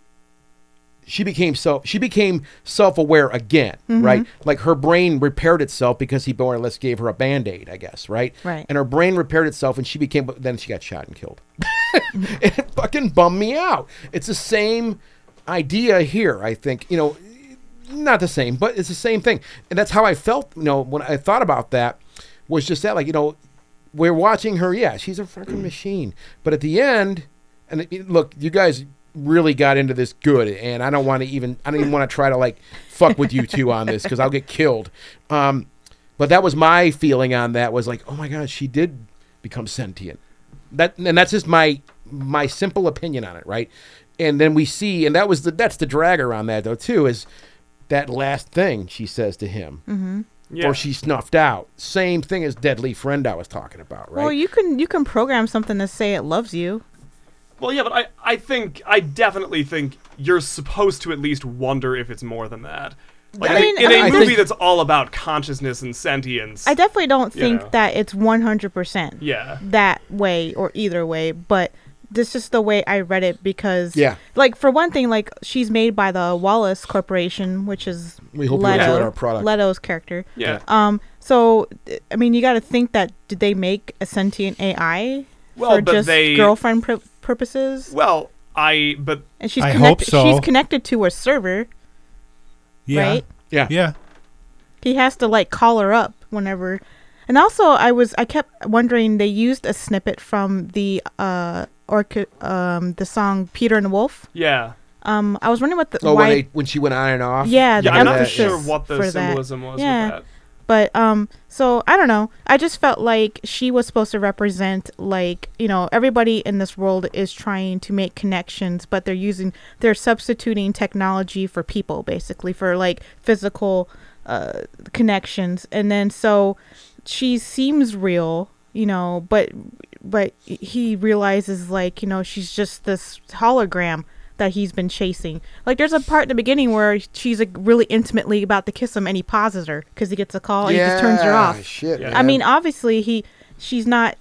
She became self she became self aware again, mm-hmm. right? Like her brain repaired itself because he more or less gave her a band-aid, I guess, right? Right. And her brain repaired itself and she became but then she got shot and killed. it fucking bummed me out. It's the same idea here, I think. You know, not the same, but it's the same thing. And that's how I felt, you know, when I thought about that was just that, like, you know, we're watching her. Yeah, she's a fucking machine. But at the end, and it, look, you guys really got into this good, and I don't want to even, I don't even want to try to like fuck with you two on this because I'll get killed. Um, but that was my feeling on that was like, oh my god, she did become sentient. That and that's just my my simple opinion on it, right? And then we see, and that was the that's the dragger on that though too is that last thing she says to him Yeah. or she snuffed out. Same thing as Deadly Friend I was talking about, right? Well, you can you can program something to say it loves you. Well, yeah, but I, I think I definitely think you're supposed to at least wonder if it's more than that. Like I in a- mean, in a I movie think- that's all about consciousness and sentience. I definitely don't think know. that it's one hundred percent yeah. that way or either way, but this is the way I read it because Yeah. like for one thing, like she's made by the Wallace Corporation, which is We hope you Leto, enjoyed our product. Leto's character. Yeah. Um, so I mean, you got to think that did they make a sentient AI Well, for but just they- girlfriend pur- purposes? Well, I but And she's I hope connected. so. She's connected to a server, Yeah. right? yeah. Yeah. He has to like call her up whenever. And also, I was I kept wondering they used a snippet from the uh orca- um the song Peter and the Wolf. yeah. Um, I was wondering what the Oh, why, when, they, when she went on and off. Yeah, Yeah, the I'm not emphasis sure what the for that. symbolism was Yeah. But um, so I don't know. I just felt like she was supposed to represent like you know everybody in this world is trying to make connections, but they're using they're substituting technology for people, basically for like physical uh connections, and then so she seems real, you know, but but he realizes like you know she's just this hologram that he's been chasing. Like there's a part in the beginning where she's like really intimately about to kiss him, and he pauses her because he gets a call and he just turns her Yeah, off. Shit. Yeah. I mean, obviously he, she's not.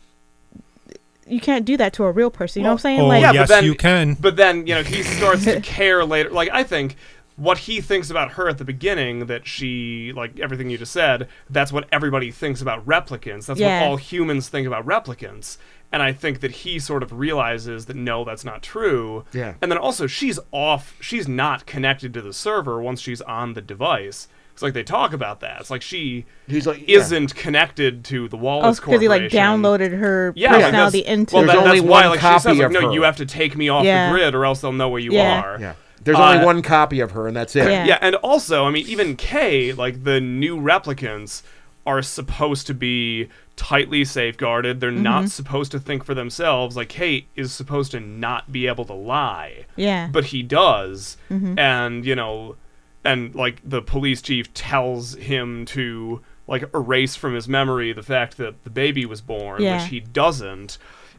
You can't do that to a real person. You know what I'm saying? Oh, like, Yeah, but yes, then- you can. But then, you know, he starts to care later. Like, I think what he thinks about her at the beginning, that she, like everything you just said, that's what everybody thinks about replicants. That's Yeah. what all humans think about replicants. And I think that he sort of realizes that no, that's not true. Yeah. And then also, she's off, she's not connected to the server once she's on the device. It's like they talk about that. It's like she He's like, yeah. isn't connected to the oh, Wallace because he like downloaded her Yeah, personality that's- into. Well, There's that, only that's why, one like, she says, copy like, of no, her. you have to take me off Yeah. the grid, or else they'll know where you Yeah. are. Yeah. There's only Uh, one copy of her, and that's it. Yeah. Yeah, and also, I mean, even Kay, like the new replicants, are supposed to be tightly safeguarded. They're Mm-hmm. not supposed to think for themselves. Like Kate is supposed to not be able to lie, yeah. but he does, Mm-hmm. and you know, and like the police chief tells him to like erase from his memory the fact that the baby was born, Yeah. which he doesn't.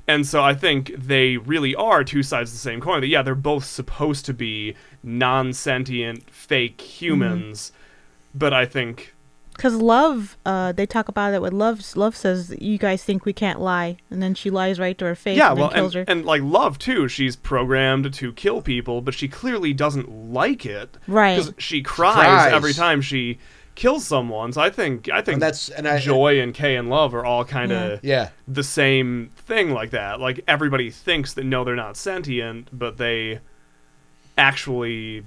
And so I think they really are two sides of the same coin. That yeah, they're both supposed to be non-sentient, fake humans, but I think Because love, uh, they talk about it with love. Love says, "You guys think we can't lie," and then she lies right to her face yeah, and well, then kills and, her. and like love too. She's programmed to kill people, but she clearly doesn't like it. Right. Because she cries, Cries. every time she kills someone. So I think I think And that's and I joy and K and love are all kind of Yeah. the same thing like that. Like everybody thinks that no, they're not sentient, but they actually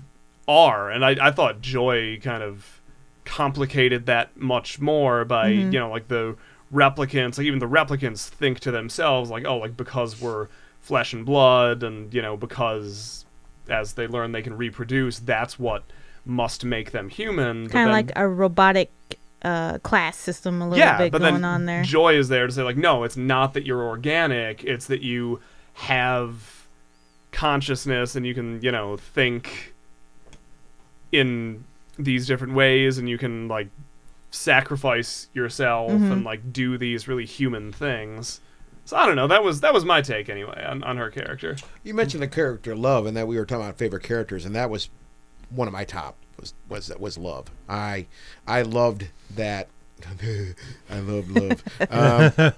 are. And I, I thought Joy kind of complicated that much more by you know like the replicants like even the replicants think to themselves like oh like because we're flesh and blood and you know because as they learn they can reproduce that's what must make them human Kind of like a robotic uh, class system, a little yeah bit but going then on there. joy is there to say like no it's not that you're organic it's that you have consciousness and you can you know think in these different ways and you can like sacrifice yourself Mm-hmm. and like do these really human things so i don't know that was that was my take anyway on, on her character You mentioned the character Love, and that we were talking about favorite characters, and that was one of my top was was was Love. I I loved that. I love Love. Um,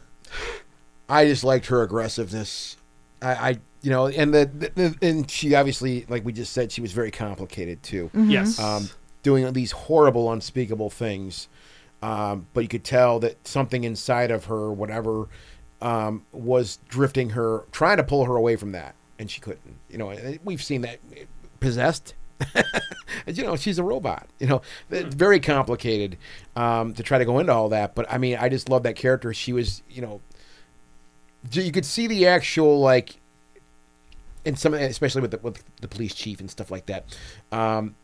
I just liked her aggressiveness. I, I you know, and the, the, the and she obviously, like we just said, she was very complicated too. yes Um, doing these horrible, unspeakable things. Um, but you could tell that something inside of her, whatever, um, was drifting her, trying to pull her away from that, and she couldn't. You know, we've seen that possessed. You know, she's a robot. You know, it's very complicated um, to try to go into all that. But I mean, I just love that character. She was, you know, you could see the actual like, and some, especially with the with the police chief and stuff like that. Um,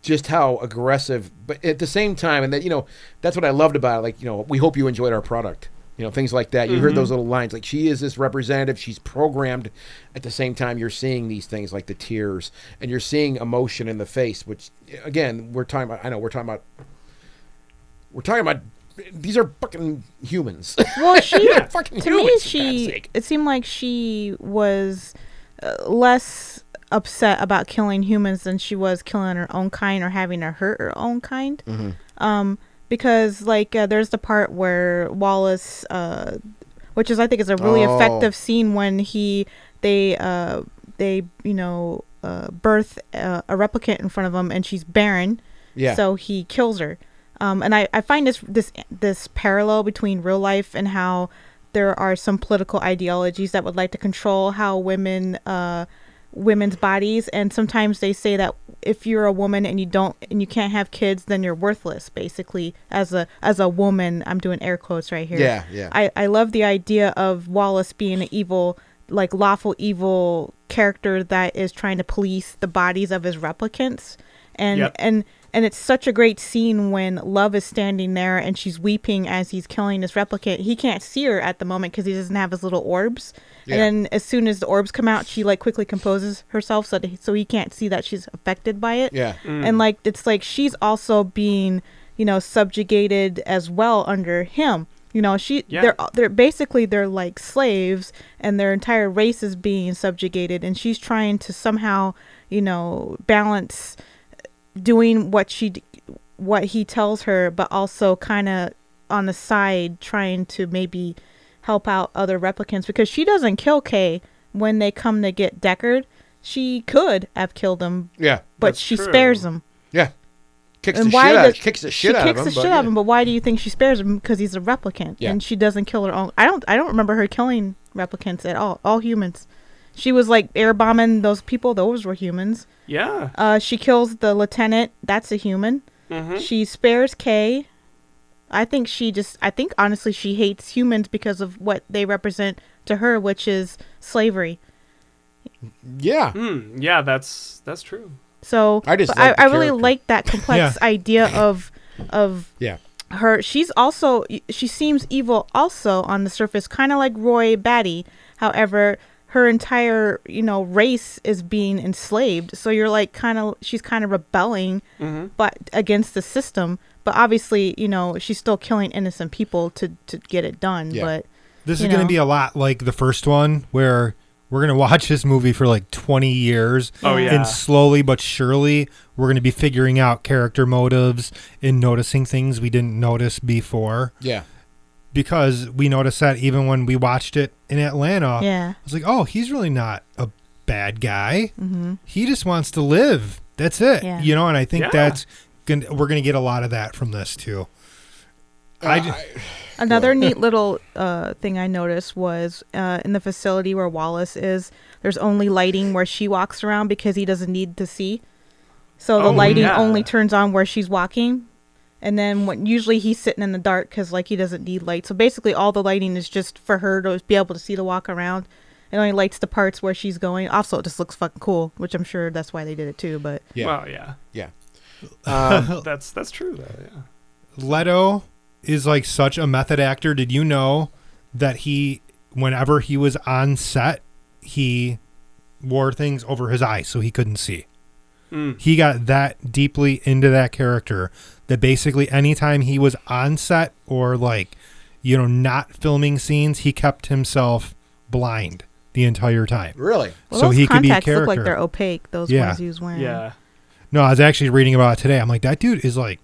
just how aggressive, but at the same time, and that you know, that's what I loved about it. Like, you know, we hope you enjoyed our product. You know, things like that. You heard those little lines. Like, she is this representative. She's programmed. At the same time, you're seeing these things like the tears, and you're seeing emotion in the face. Which, again, we're talking about. I know we're talking about. We're talking about. These are fucking humans. Well, she fucking to humans, me she it seemed like she was uh, less upset about killing humans than she was killing her own kind or having to hurt her own kind. Mm-hmm. Um, because like uh, there's the part where Wallace, uh, which is I think is a really Oh. effective scene when he they uh they you know uh birth uh, a replicant in front of him and she's barren. Yeah. So he kills her. Um, and I, I find this this this parallel between real life and how there are some political ideologies that would like to control how women uh, women's bodies and sometimes they say that if you're a woman and you don't and you can't have kids then you're worthless basically as a as a woman I'm doing air quotes right here Yeah, yeah. I, I love the idea of Wallace being an evil like lawful evil character that is trying to police the bodies of his replicants and Yep. and and it's such a great scene when Love is standing there and she's weeping as he's killing this replicant. He can't see her at the moment because he doesn't have his little orbs. Yeah. And then as soon as the orbs come out, she like quickly composes herself so that he, so he can't see that she's affected by it. Yeah. Mm. And like it's like she's also being you know subjugated as well under him. You know, she Yeah. they're they're basically they're like slaves and their entire race is being subjugated and she's trying to somehow, you know, balance doing what she what he tells her but also kind of on the side trying to maybe help out other replicants because she doesn't kill Kay when they come to get Deckard. She could have killed him, Yeah. but she true. spares him. Yeah. Kicks And the why shit out. Kicks the She out kicks of the him. shit but out of him, but why do you think she spares him? Because he's a replicant, Yeah. and she doesn't kill her own. I don't. I don't remember her killing replicants at all. All humans. She was like air bombing those people. Those were humans. yeah Uh, she kills the lieutenant. That's a human. Mhm. She spares Kay. I think she just. I think honestly, she hates humans because of what they represent to her, which is slavery. Yeah. Hmm, yeah that's that's true So I just like I, I really like that complex idea of of Yeah. her she's also she seems evil also on the surface kind of like roy batty however her entire you know race is being enslaved so you're like kind of she's kind of rebelling mm-hmm. but against the system but obviously you know she's still killing innocent people to to get it done Yeah. but This is going to be a lot like the first one, where we're going to watch this movie for like 20 years. Oh, yeah. And slowly but surely, we're going to be figuring out character motives and noticing things we didn't notice before. Yeah. Because we noticed that even when we watched it in Atlanta. yeah I was like, oh, he's really not a bad guy. He just wants to live. That's it. Mm-hmm. Yeah. You know, and I think Yeah. that's gonna, we're going to get a lot of that from this too. I Uh, ju- Another neat little uh, thing I noticed was uh, in the facility where Wallace is, there's only lighting where she walks around because he doesn't need to see. So the Oh, lighting yeah. only turns on where she's walking. And then when usually he's sitting in the dark because like he doesn't need light. So basically, all the lighting is just for her to be able to see to walk around. It only lights the parts where she's going. Also, it just looks fucking cool, which I'm sure that's why they did it too. But Yeah. Well, yeah. Yeah. Um, That's that's true though. Yeah. Leto is like such a method actor. Did you know that he, whenever he was on set, he wore things over his eyes so he couldn't see? Mm. He got that deeply into that character that basically anytime he was on set or like, you know, not filming scenes, he kept himself blind the entire time. really? well, so those he could be a contacts look like they're opaque. Those Yeah. ones he was wearing. Yeah. No, I was actually reading about it today. I'm like, that dude is like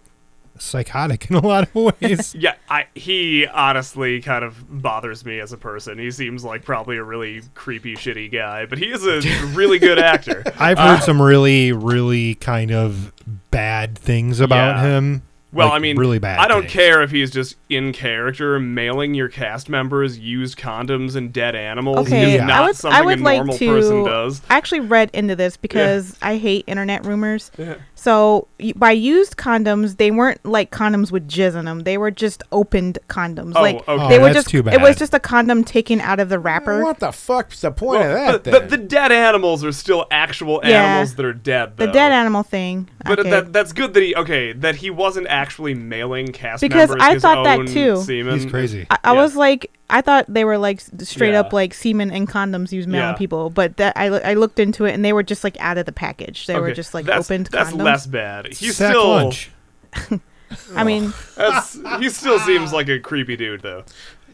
psychotic in a lot of ways. Yeah, I he honestly kind of bothers me as a person. He seems like probably a really creepy, shitty guy, but he is a really good actor. I've heard uh, some really, really kind of bad things about Yeah. him. Well, Like, I mean, really bad. I don't things. care if he's just in character mailing your cast members used condoms and dead animals. Okay, is Yeah. not I would something I would a like to. person does. I actually read into this because I hate internet rumors. Yeah. So y- by used condoms, they weren't like condoms with jizz in them. They were just opened condoms. Oh, like okay. Oh, they were oh, that's just too it was just a condom taken out of the wrapper. What the fuck's the point Well, of that? but, then? but the dead animals are still actual Yeah. animals that are dead. The dead animal thing. But okay. that, that's good that he okay that he wasn't actually mailing cast Because members I his thought that too. Semen. He's crazy. I, I Yeah. was like, I thought they were like straight Yeah. up like semen and condoms used mailing Yeah. people, but that I, I looked into it and they were just like out of the package. They were just like that's, opened That's condoms. less bad. He's Sack still lunch. I mean, that's, he still seems like a creepy dude though.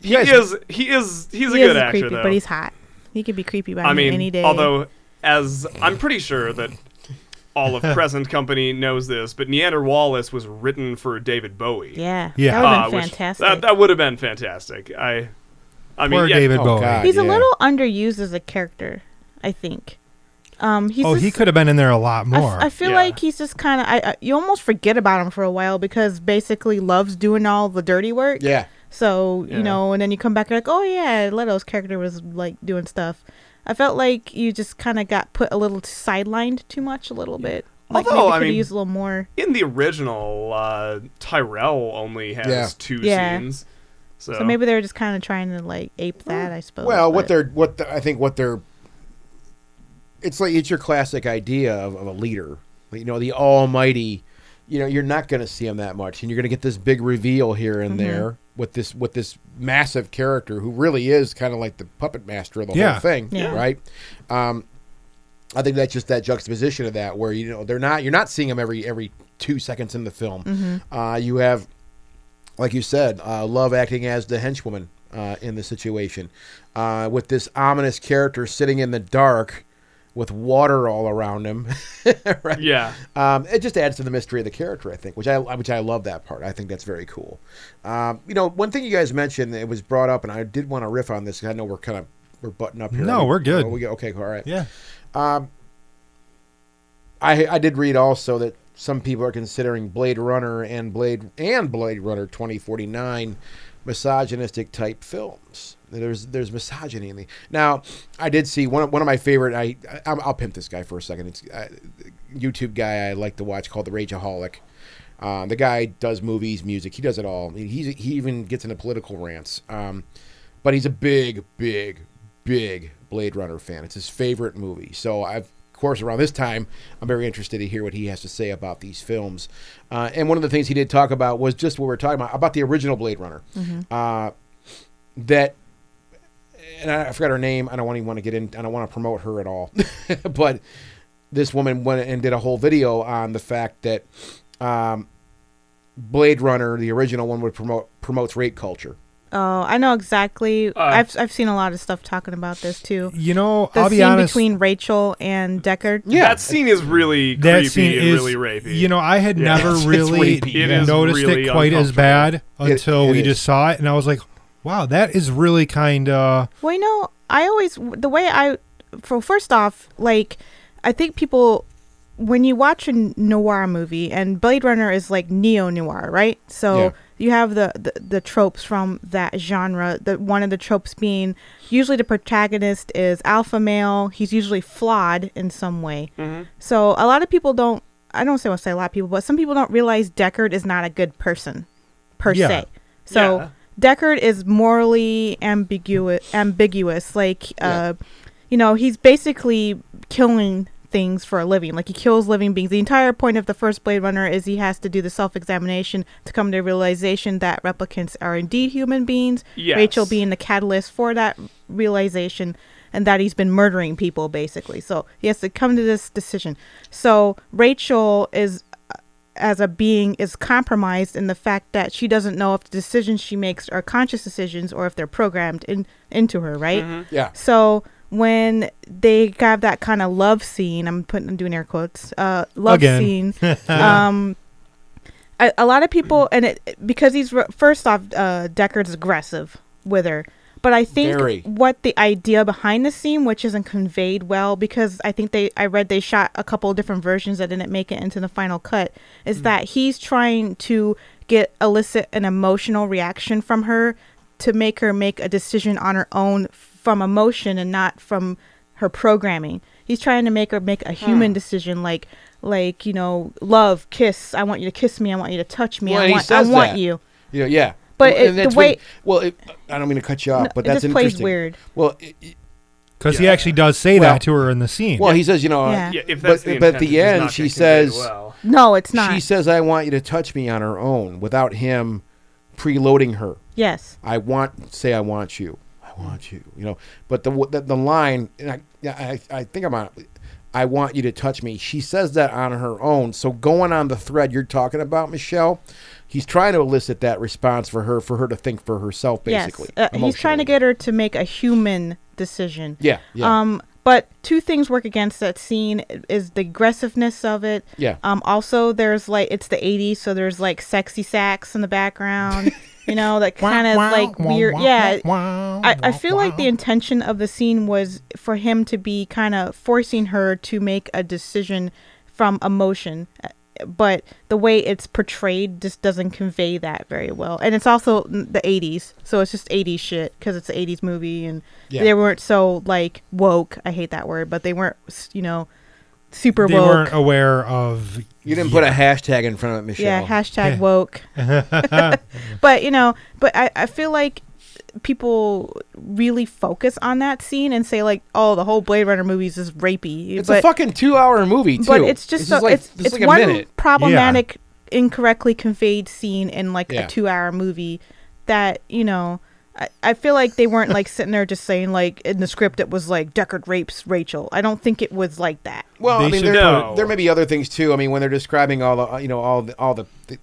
He guys- is he is he's a he good is actor creepy, though. but he's hot. He could be creepy by I me mean, any day. although as I'm pretty sure that all of Present Company knows this, but Niander Wallace was written for David Bowie. yeah, Yeah. that would Uh, have been which- fantastic. That, that would have been fantastic. I, I mean, Poor yeah, David Oh, Bowie. God. he's a little underused as a character, I think. Um, he's Oh, just, he could have been in there a lot more. I, feel Yeah. like he's just kind of. I, I you almost forget about him for a while because basically loves doing all the dirty work. yeah. So Yeah. you know, and then you come back you're like, oh yeah, Leto's character was like doing stuff. I felt like you just kind of got put a little sidelined too much, a little bit. Like Although, maybe I could mean- use a little more. in the original, uh, Tyrell only has Yeah. two Yeah. scenes. So, So maybe they were just kind of trying to like ape that, I suppose. Well, what but- they're what the, I think what they're it's like it's your classic idea of, of a leader. You know, the almighty. You know, you're not going to see him that much, and you're going to get this big reveal here and Mm-hmm. there with this with this massive character who really is kind of like the puppet master of the Yeah. whole thing, Yeah. right? Um, I think that's just that juxtaposition of that, where you know they're not you're not seeing him every every two seconds in the film. Mm-hmm. Uh, you have, like you said, uh, Love acting as the henchwoman uh, in the situation, uh, with this ominous character sitting in the dark with water all around him. right? yeah, Um, it just adds to the mystery of the character, I think, which I which I love that part. I think that's very cool. Um, you know, one thing you guys mentioned, it was brought up, and I did want to riff on this. 'cause I know we're kind of we're butting up here. No, We- we're good. oh, we go, okay, all right. yeah. I I did read also that some people are considering Blade Runner and Blade and Blade Runner 2049 misogynistic type films. There's there's misogyny in the now. I did see one one of my favorite. I, I I'll pimp this guy for a second. It's uh, YouTube guy I like to watch called the Rageaholic. Um, the guy does movies, music. He does it all. He's he even gets into political rants. Um, but he's a big, big, big Blade Runner fan. It's his favorite movie. So I've, course, around this time, I'm very interested to hear what he has to say about these films. Uh, and one of the things he did talk about was just what we were talking about about the original Blade Runner. Uh, that, and I, I forgot her name. I don't want even want to get in. I don't want to promote her at all. but this woman went and did a whole video on the fact that um, Blade Runner, the original one, would promote promotes rape culture. Oh, I know exactly. Uh, I've I've seen a lot of stuff talking about this too. You know, The I'll be scene honest. between Rachael and Deckard. Yeah. that scene is really that creepy scene and is really rapey. You know, I had Yeah, never it's- it's really rapey, It is noticed really it quite as bad It- until it we is. just saw it, and I was like, "Wow, that is really kind of." Well, you know, I always the way I, for first off, like I think people when you watch a noir movie and Blade Runner is like neo noir, right? So Yeah. You have the, the the tropes from that genre. The one of the tropes being usually the protagonist is alpha male. He's usually flawed in some way. So a lot of people don't. I don't say want to say a lot of people, but some people don't realize Deckard is not a good person per Yeah. se. So Yeah. Deckard is morally ambiguous. Ambiguous, like uh, you know, he's basically killing things for a living. Like he kills living beings. The entire point of the first Blade Runner is he has to do the self-examination to come to a realization that replicants are indeed human beings. Yes. Rachael being the catalyst for that realization, and that he's been murdering people basically. So he has to come to this decision. So Rachael is uh, as a being is compromised in the fact that she doesn't know if the decisions she makes are conscious decisions or if they're programmed in into her, right? Yeah. So when they have that kind of love scene, I'm putting I'm doing air quotes, uh, love Again. scene. um, a, a lot of people, and it because he's first off, uh, Deckard's aggressive with her. But I think Very. what the idea behind the scene, which isn't conveyed well, because I think they, I read they shot a couple of different versions that didn't make it into the final cut, is that he's trying to get elicit an emotional reaction from her to make her make a decision on her own from emotion and not from her programming. He's trying to make her make a hmm. human decision, like like you know, love, kiss. I want you to kiss me. I want you to touch me. Well, I want I says want that. you. Yeah, yeah. But And it- the way- when- well, it, I don't mean to cut you off, No, but it that's just plays interesting. weird. Well, it, it- Because he actually does say Well- that to her in the scene. well, he says, you know, Yeah. Uh, yeah, if that's but, the but at the end, she says, well. No, it's not. she says, "I want you to touch me on her own without him preloading her." yes. I want say I want you. Want you. You know, but the the, the line and I, I I think I'm on I want you to touch me. She says that on her own. So going on the thread you're talking about, Michelle, he's trying to elicit that response for her for her to think for herself basically. Yes. Uh, he's trying to get her to make a human decision. Yeah, yeah. Um, but two things work against that scene is the aggressiveness of it. Yeah. Um, also there's like it's the 80s, so there's like sexy sax in the background. you know, that kind of like weird. Yeah. I, I feel like the intention of the scene was for him to be kind of forcing her to make a decision from emotion. But the way it's portrayed just doesn't convey that very well. And it's also the 80s, so it's just 80s shit because it's an 80s movie and Yeah. they weren't so like woke. I hate that word, but they weren't, you know, super they woke. weren't aware of. you didn't put a hashtag in front of it, Michelle. Yeah, hashtag woke. but you know, but I, I feel like people really focus on that scene and say like, oh, the whole Blade Runner movies is rapey. it's but, a fucking two hour movie too. but it's just so, like, it's just it's like one minute. problematic, incorrectly conveyed scene in like Yeah. a two hour movie that you know. I, I feel like they weren't like sitting there just saying like in the script it was like Deckard rapes Rachael. I don't think it was like that. Well, They I mean, there, there may be other things too. I mean, when they're describing all the, uh, you know, all the, all the, the,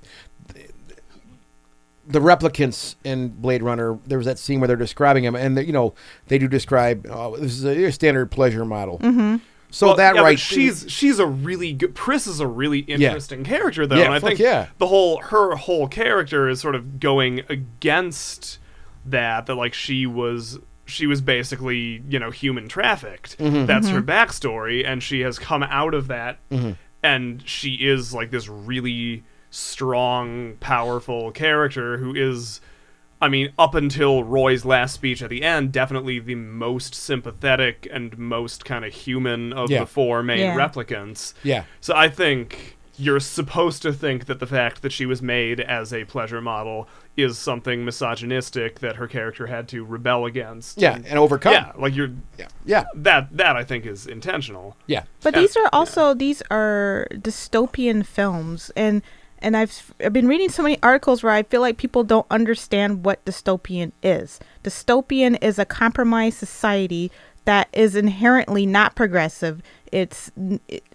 the replicants in Blade Runner, there was that scene where they're describing them, and they, you know, they do describe uh, this is a standard pleasure model. Mm-hmm. So Well, that yeah, right, she's she's a really good. Pris is a really interesting character, though, Yeah, and I think yeah. the whole her whole character is sort of going against that. That like she was she was basically you know human trafficked. Mm-hmm. That's her backstory, and she has come out of that, and she is like this really strong, powerful character who is. I mean, up until Roy's last speech at the end, definitely the most sympathetic and most kind of human of Yeah. the four main Yeah. replicants. yeah, So I think you're supposed to think that the fact that she was made as a pleasure model is something misogynistic that her character had to rebel against. yeah, and overcome. Yeah, like you're yeah, yeah, that that I think is intentional. yeah. But Yeah, these are also these are dystopian films, and and I've I've been reading so many articles where I feel like people don't understand what dystopian is. Dystopian is a compromised society that is inherently not progressive. It's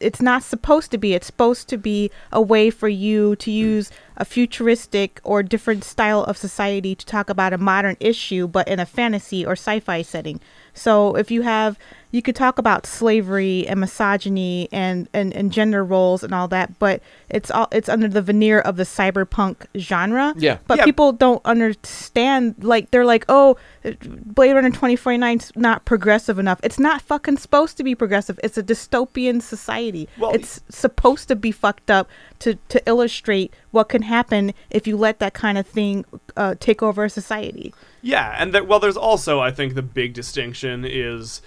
it's not supposed to be. It's supposed to be a way for you to use a futuristic or different style of society to talk about a modern issue, but in a fantasy or sci-fi setting. So if you have, you could talk about slavery and misogyny and, and, and gender roles and all that, but it's all it's under the veneer of the cyberpunk genre. Yeah. But Yeah. people don't understand. Like they're like, oh, Blade Runner twenty forty nine is not progressive enough. It's not fucking supposed to be progressive. It's a dystopian society. Well, it's supposed to be fucked up to to illustrate what can happen if you let that kind of thing uh, take over a society. Yeah, and that well, there's also I think the big distinction is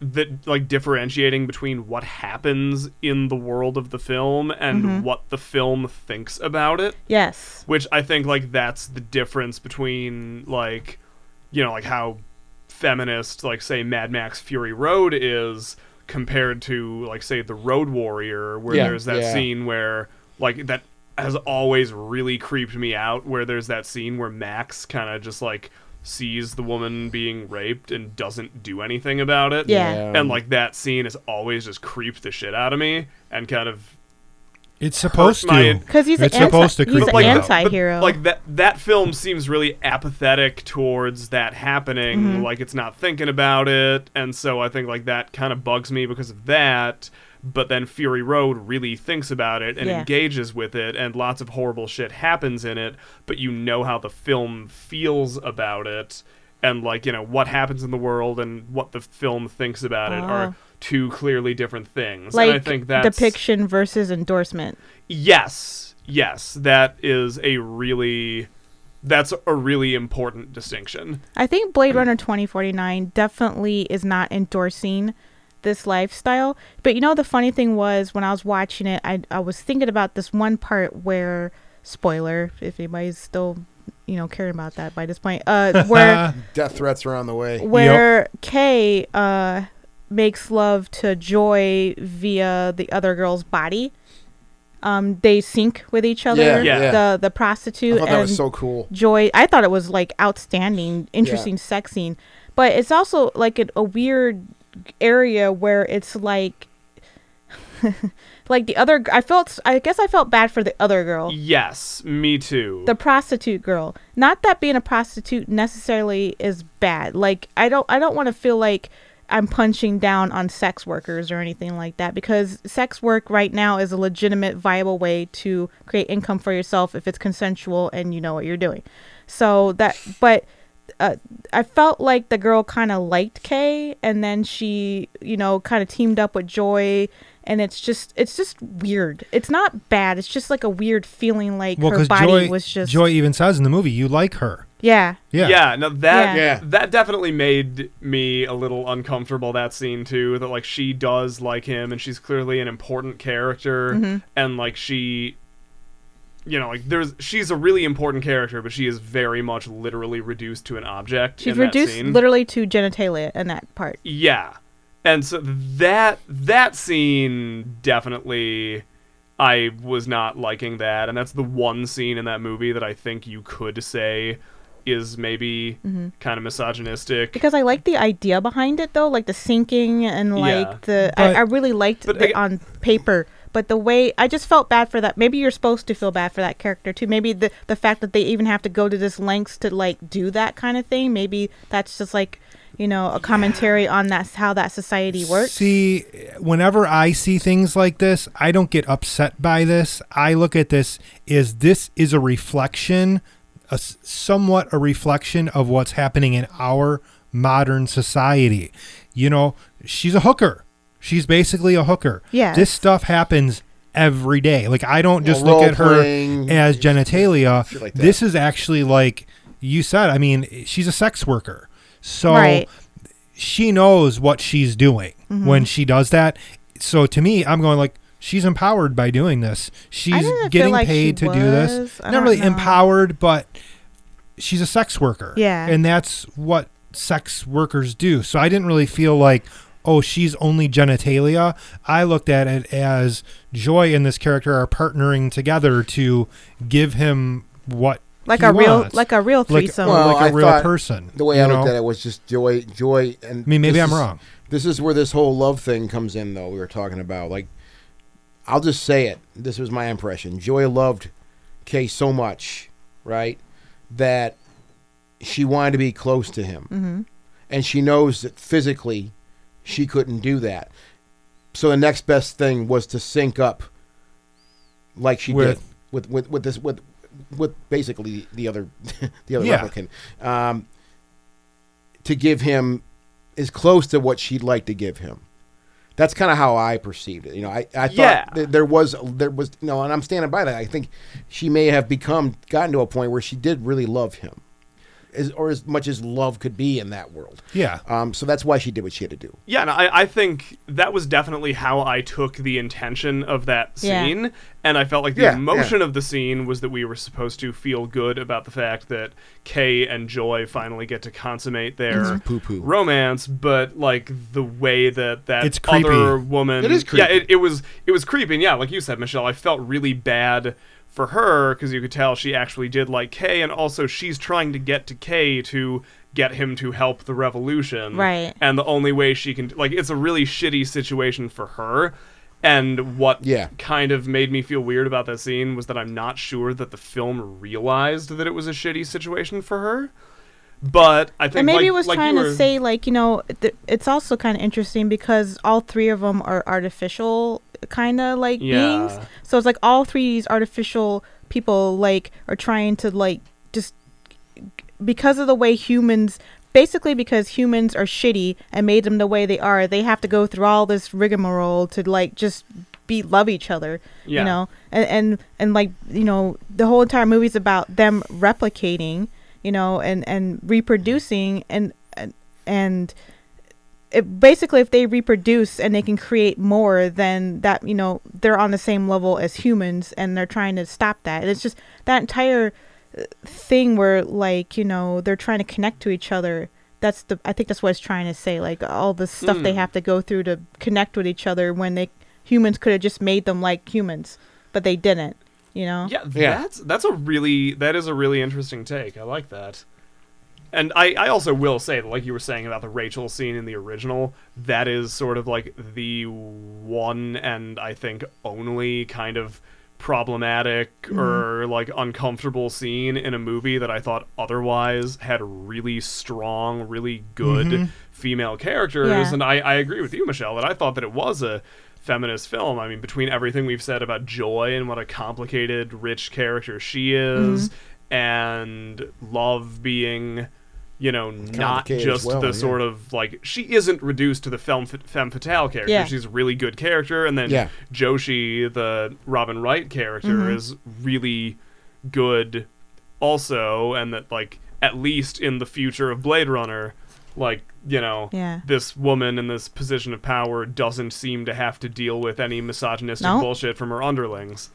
that like differentiating between what happens in the world of the film and what the film thinks about it Yes. which I think like that's the difference between like you know like how feminist like say Mad Max Fury Road is compared to like say the Road Warrior where Yeah, there's that yeah. scene where like that has always really creeped me out where there's that scene where Max kind of just like sees the woman being raped and doesn't do anything about it Yeah. and like that scene has always just creeped the shit out of me and kind of It's supposed my- to. Because he's It's an supposed to anti- he's creep an you out. anti-hero. Like that that film seems really apathetic towards that happening. Mm-hmm. Like it's not thinking about it, and so I think like that kind of bugs me because of that. But then Fury Road really thinks about it and Yeah. engages with it, and lots of horrible shit happens in it. But you know how the film feels about it, and like you know what happens in the world and what the film thinks about it Oh. are ah. two clearly different things. like and I think that's depiction versus endorsement. Yes, yes, that is a really that's a really important distinction. I think. Blade Runner 2049 definitely is not endorsing this lifestyle. But you know, the funny thing was when I was watching it, I, I was thinking about this one part where, spoiler, if anybody's still, you know, caring about that by this point, uh, where Death threats are on the way. where Kay uh makes love to Joy via the other girl's body. Um, they sync with each other. Yeah, Yeah. The the prostitute I thought and that was so cool. Joy. I thought it was like outstanding, interesting sex scene, but it's also like a, a weird area where it's like, like the other. I felt. I guess I felt bad for the other girl, Yes, me too. the prostitute girl. Not that being a prostitute necessarily is bad. Like I don't. I don't want to feel like. I'm punching down on sex workers or anything like that because sex work right now is a legitimate, viable way to create income for yourself if it's consensual and you know what you're doing. So that, but uh, I felt like the girl kind of liked Kay, and then she, you know, kind of teamed up with Joy, and it's just, it's just weird. It's not bad. It's just like a weird feeling, like Well, her body Joy, was just, Joy even says in the movie, you like her. yeah, Yeah. yeah, no, that Yeah. Yeah. that definitely made me a little uncomfortable. That scene too, that like she does like him, and she's clearly an important character, Mm-hmm. and like she, you know, like there's she's a really important character, but she is very much literally reduced to an object. she's in that reduced scene. literally to genitalia in that part. Yeah. And so that that scene definitely I was not liking that and that's the one scene in that movie that I think you could say is maybe kind of misogynistic. Mm-hmm. Because I like the idea behind it though, like the syncing and like Yeah. the I, But- I really liked But it I- on paper. But the way I just felt bad for that. Maybe you're supposed to feel bad for that character too. Maybe the the fact that they even have to go to this lengths to like do that kind of thing. Maybe that's just like you know a commentary on that's how that society works. See, whenever I see things like this, I don't get upset by this. I look at this as this is a reflection, a somewhat a reflection of what's happening in our modern society. You know, she's a hooker. She's basically a hooker. Yeah. This stuff happens every day. Like I don't just Well, look at her role-playing, as genitalia. like this is actually like you said. I mean, she's a sex worker. So Right. she knows what she's doing Mm-hmm. when she does that. So to me, I'm going like she's empowered by doing this. She's getting like she paid to do this. I Not don't really know. empowered, but she's a sex worker. Yeah. And that's what sex workers do. So I didn't really feel like oh, she's only genitalia. I looked at it as Joy and this character are partnering together to give him what like he a real like a real like, threesome. Well, like a I real person. The way I looked know? at it was just joy, joy, and I mean, maybe I'm is- wrong. This is where this whole love thing comes in, though. We were talking about like, I'll just say it. This was my impression. Joy loved Kay so much, right, that she wanted to be close to him, mm-hmm. and she knows that physically she couldn't do that. So the next best thing was to sync up, like she With- did with with with this with with basically the other the other Yeah. replicant, um, to give him as close to what she'd like to give him. That's kind of how I perceived it. You know, I, I thought Yeah. that there was there was you know, and I'm standing by that. I think she may have become gotten to a point where she did really love him. As or as much as love could be in that world. Yeah. Um, so that's why she did what she had to do. Yeah, and I, I think that was definitely how I took the intention of that scene. Yeah. scene. And I felt like the Yeah, emotion yeah. of the scene was that we were supposed to feel good about the fact that Kay and Joy finally get to consummate their poo-poo. romance, but like the way that that It's creepy. other woman It is Yeah, creepy. it, it was it was creepy. And yeah, like you said, Michelle, I felt really bad for her because you could tell she actually did like Kay, and also she's trying to get to Kay to get him to help the revolution. Right. And the only way she can like it's a really shitty situation for her. And what Yeah. kind of made me feel weird about that scene was that I'm not sure that the film realized that it was a shitty situation for her. But I think and maybe like, it was like trying were- to say like you know th- it's also kind of interesting because all three of them are artificial kind of like beings. So it's like all three of these artificial people like are trying to like just because of the way humans basically because humans are shitty and made them the way they are they have to go through all this rigmarole to like just be love each other Yeah. you know? And, and and like you know the whole entire movie's about them replicating you know and and reproducing and and and it, basically if they reproduce and they can create more then that you know they're on the same level as humans and they're trying to stop that and it's just that entire uh, thing where like you know they're trying to connect to each other that's the i think that's what it's trying to say like all the stuff they Hmm. have to go through to connect with each other when they humans could have just made them like humans but they didn't you know Yeah, Yeah. that's that's a really that is a really interesting take. I like that. And I, I also will say that, like you were saying about the Rachael scene in the original, that is sort of like the one and I think only kind of problematic mm-hmm. or like uncomfortable scene in a movie that I thought otherwise had really strong, really good mm-hmm. female characters. Yeah. And I, I agree with you, Michelle, that I thought that it was a feminist film. I mean, between everything we've said about Joy and what a complicated, rich character she is, mm-hmm. and love being, you know, not just well, the yeah. sort of like she isn't reduced to the femme, femme fatale character. Yeah. She's a really good character, and then Yeah. Joshi, the Robin Wright character, Mm-hmm. is really good also, and that like at least in the future of Blade Runner, like you know, Yeah. this woman in this position of power doesn't seem to have to deal with any misogynistic No. bullshit from her underlings.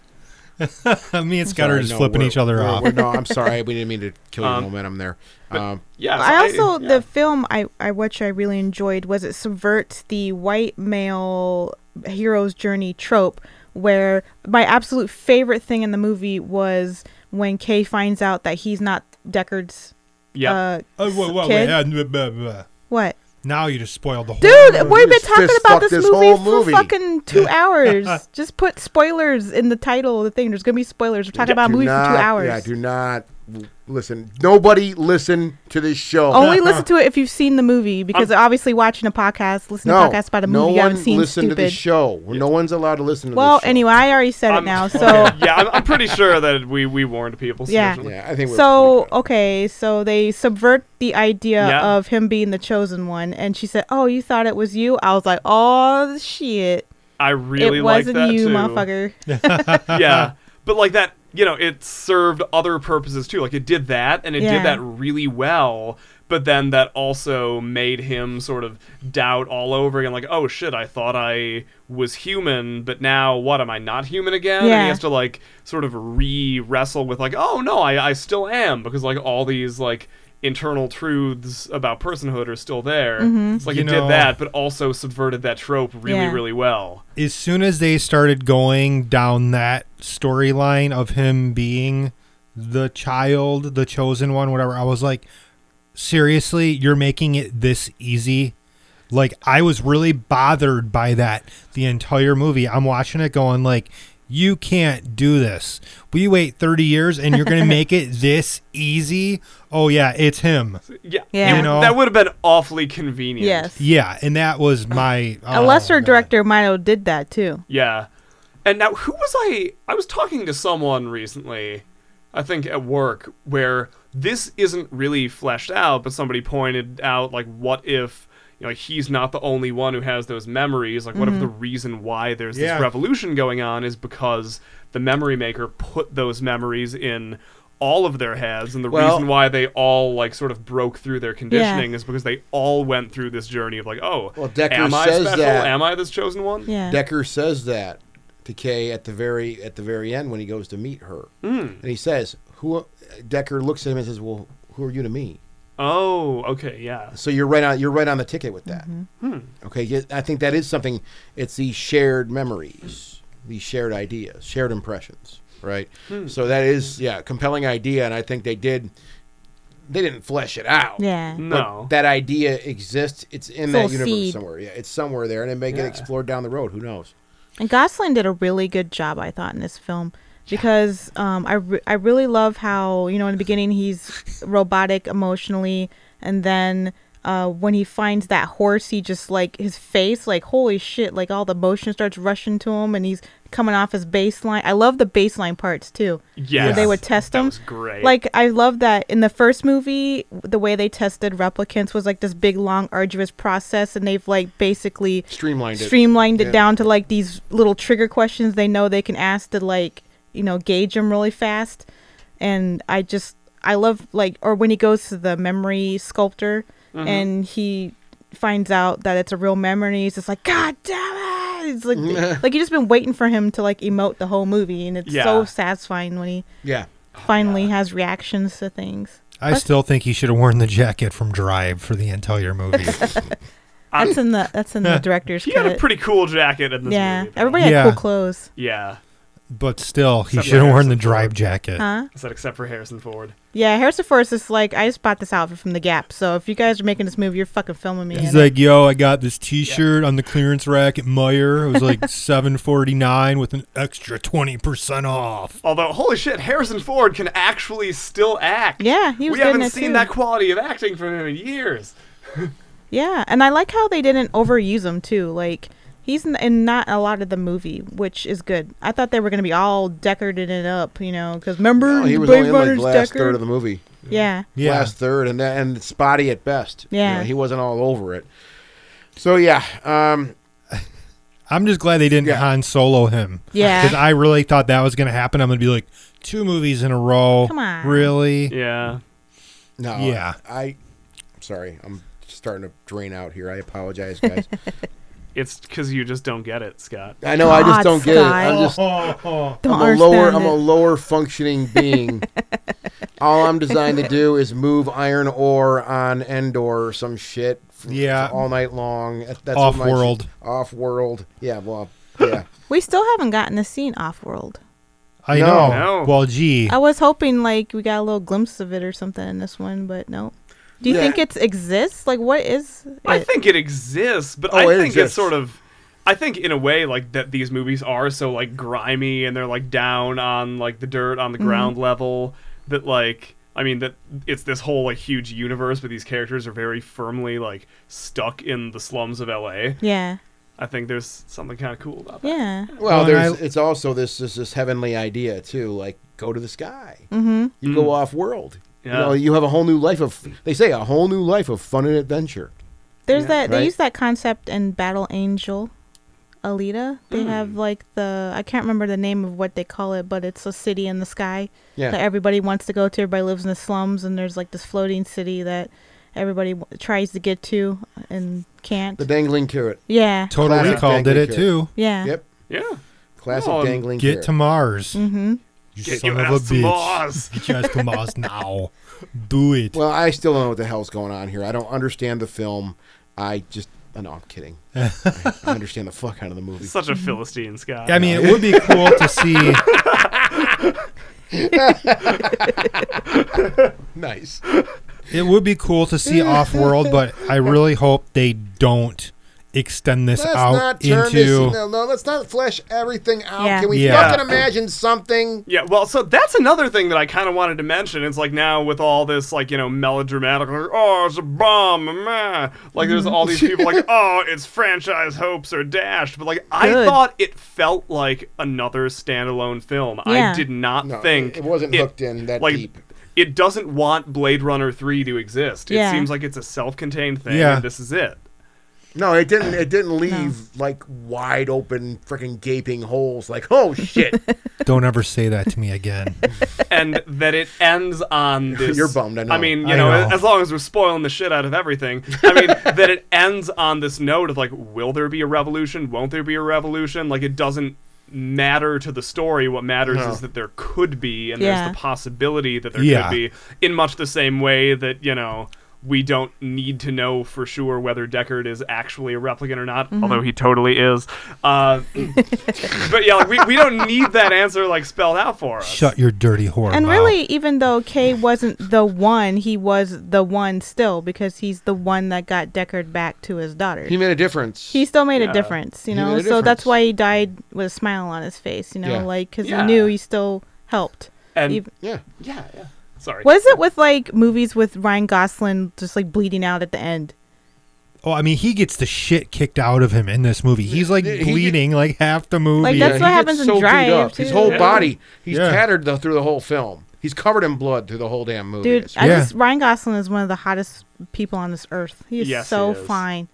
Me and Scott are just no, flipping each other we're- off. we're- no, I'm sorry. We didn't mean to kill your Um, momentum there. Um, Yeah, so I also yeah. the film I I which I really enjoyed was it subverts the white male hero's journey trope where my absolute favorite thing in the movie was when Kay finds out that he's not Deckard's yeah. uh Oh, wait, wait, kid. wait, uh, blah, blah, blah. what Now you just spoiled the whole. Dude, movie. we've been talking fist about fuck this, this movie whole for movie. fucking two hours. Just put spoilers in the title of the thing. There's gonna be spoilers. We're talking Yeah, about a do movie for two hours. Yeah, do not listen. Nobody listen to this show. Only listen to it if you've seen the movie, because obviously watching a podcast, listening no, to a podcast about a no movie you haven't seen listen stupid. to the show. No one's allowed to listen to well, this show. anyway, I already said it I'm- now. So yeah, I'm, I'm pretty sure that we we warned people. Yeah. sufficiently. Yeah, I think so okay, so they subvert the idea Yeah. of him being the chosen one, and she said, "Oh, you thought it was you?" I was like, "Oh shit, I really it like wasn't that you, too. motherfucker." yeah, but like that, you know, it served other purposes too. Like it did that, and it Yeah. did that really well. But then that also made him sort of doubt all over again. Like, oh shit, I thought I was human, but now what? Am I not human again? And he has to like sort of re wrestle with like, oh no, I I still am because like all these like internal truths about personhood are still there. Mm-hmm. It's like You it know- did that, but also subverted that trope really, Yeah. really well. as soon as they started going down that storyline of him being the child, the chosen one, whatever, I was like, seriously, you're making it this easy? Like, I was really bothered by that the entire movie. I'm watching it going, like, you can't do this. We wait 30 years and you're going to make it this easy? Oh, yeah, it's him. Yeah, Yeah. You know? that would have been awfully convenient. yes, Yeah, and that was my. a oh, lesser God. director might have did that too. Yeah. And now, who was I? I was talking to someone recently, I think at work, where this isn't really fleshed out, but somebody pointed out, like, what if. You know, like he's not the only one who has those memories. Like, what if the reason why there's Yeah. this revolution going on is because the memory maker put those memories in all of their heads, and the Well- reason why they all like sort of broke through their conditioning is because they all went through this journey of like, oh, Well, Deckard am I says special? that- Am I this chosen one? Yeah. Deckard says that to Kay at the very at the very end when he goes to meet her, Mm. and he says, "Who?" Deckard looks at him and says, "Well, who are you to me?" Oh, okay, yeah. So you're right on. You're right on the ticket with that. Hmm. Okay, I think that is something. It's these shared memories, these shared ideas, shared impressions, right? Hmm. So that is yeah, compelling idea, and I think they did. They didn't flesh it out. Yeah. but No. that idea exists. It's in Little that universe seed. somewhere. Yeah, it's somewhere there, and it may get Yeah. explored down the road. Who knows? And Gosling did a really good job, I thought, in this film because um, I, re- I really love how you know in the beginning he's robotic emotionally, and then uh, when he finds that horse, he just like his face, like holy shit, like all the motion starts rushing to him, and he's coming off his baseline. I love the baseline parts too. Yes. Where they would test That him. was great. Like I love that in the first movie, the way they tested replicants was like this big, long, arduous process, and they've like basically Streamlined it. streamlined it Yeah. down to like these little trigger questions they know they can ask to like you know gauge him really fast and i just i love like or when he goes to the memory sculptor Mm-hmm. and he finds out that it's a real memory and he's just like god damn it it's like like you just been waiting for him to like emote the whole movie and it's so satisfying when he Yeah. finally has reactions to things I still think he should have worn the jacket from Drive for the entire movie. that's in the that's in the director's he had a pretty cool jacket in this yeah movie. though. everybody had Yeah. cool clothes Yeah. But still, he Except should have for worn the Drive Ford. jacket. huh I said except for Harrison Ford. Yeah, Harrison Ford is like I just bought this outfit from the Gap. So if you guys are making this movie, you're fucking filming me. He's in it. like, "Yo, I got this T-shirt on the clearance rack at Meijer. It was like seven forty nine with an extra twenty percent off." Although, holy shit, Harrison Ford can actually still act. yeah, he was we good in haven't it seen too. that quality of acting from him in years. Yeah, and I like how they didn't overuse him too. Like he's in, in not a lot of the movie, which is good. I thought they were gonna be all decorated it up, you know, because remember No, he was Blade only in like the last Deckard? third of the movie. Yeah, Yeah, Last third, and that, and spotty at best. You Yeah. know, he wasn't all over it. So yeah, um, I'm just glad they didn't Yeah. Han Solo him. Yeah. because I really thought that was gonna happen. I'm gonna be like, two movies in a row. Come on. really? Yeah. no, Yeah. i'm sorry, I'm starting to drain out here. I apologize, guys. It's because you just don't get it, Scott. I know I just God, don't get it. Sky. I'm just oh. don't I'm a understand lower it. I'm a lower functioning being. All I'm designed to do is move iron ore on Endor or some shit. f- Yeah. all night long. That- That's what my- Off-world. Off world. Yeah. Well. Yeah. we still haven't gotten a scene off world. I No. know. No. Well, gee, I was hoping like we got a little glimpse of it or something in this one, but no. Do you Yeah. think it exists? Like, what is? I think it exists, but Oh, I it think exists. it's sort of. I think in a way, like that, these movies are so like grimy and they're like down on like the dirt on the ground level. That like, I mean, that it's this whole like huge universe, but these characters are very firmly like stuck in the slums of L.A. Yeah, I think there's something kind of cool about that. yeah. Well, Well, there's I- it's also this this this heavenly idea too. Like go to the sky. Mm-hmm. You go off world. You know, you have a whole new life of. They say a whole new life of fun and adventure. There's Yeah. that. They use that concept in Battle Angel, Alita. They have like the I can't remember the name of what they call it, but it's a city in the sky Yeah. that everybody wants to go to. Everybody lives in the slums, and there's like this floating city that everybody w- tries to get to and can't. The dangling carrot. yeah, Total Classic Recall did it carrot. too. yeah. Yep. Yeah. Classic Oh, dangling Get carrot. to Mars. Mm-hmm. You Get son your of a ass to bitch. Mars. Get your ass to Mars now. Do it. Well, I still don't know what the hell's going on here. I don't understand the film. I just. Oh, no, I'm kidding. I, I understand the fuck out of the movie. Such a Philistine, Scott. I mean, it would be cool to see. Nice. It would be cool to see off world, but I really hope they don't extend this Let's out not turn into. this. No, no, let's not flesh everything out. Yeah. Can we Yeah. fucking imagine something? Yeah, well, so that's another thing that I kind of wanted to mention. It's like now with all this, like, you know, melodramatic, like, oh, it's a bomb, meh. Like, there's all these people like, oh, its franchise hopes are dashed. But, like, I Good. thought it felt like another standalone film. Yeah. I did not No, think it wasn't hooked in that like, deep. It doesn't want Blade Runner 3 to exist. It Yeah. seems like it's a self contained thing, Yeah. and this is it. No, it didn't. It didn't leave like wide open, freaking gaping holes. Like, oh shit, Don't ever say that to me again. and that it ends on this. You're bummed, I know. mean, you I know, know. as long as we're spoiling the shit out of everything. I mean, that it ends on this note of like, will there be a revolution? Won't there be a revolution? Like, it doesn't matter to the story. What matters No. is that there could be, and Yeah. there's the possibility that there Yeah. could be. In much the same way that you know. We don't need to know for sure whether Deckard is actually a replicant or not, Mm-hmm. although he totally is. Uh, but yeah, like, we, we don't need that answer like spelled out for us. Shut your dirty whore And mouth. really, even though Kay wasn't the one, he was the one still because he's the one that got Deckard back to his daughter. he made a difference. he still made Yeah. a difference, you know. made a So that's why he died with a smile on his face, you know, Yeah. like because Yeah. he knew he still helped. And Even- yeah, yeah, yeah. Sorry. What is it with like movies with Ryan Gosling just like bleeding out at the end? Oh, I mean, he gets the shit kicked out of him in this movie. He's like He get- bleeding like half the movie. Like, that's he what happens in so beat Drive, up. His too. whole Yeah. body, he's Yeah. tattered the, through the whole film. He's covered in blood through the whole damn movie. Dude, It's- I Yeah. just Ryan Gosling is one of the hottest people on this earth. He is Yes, so he is. fine.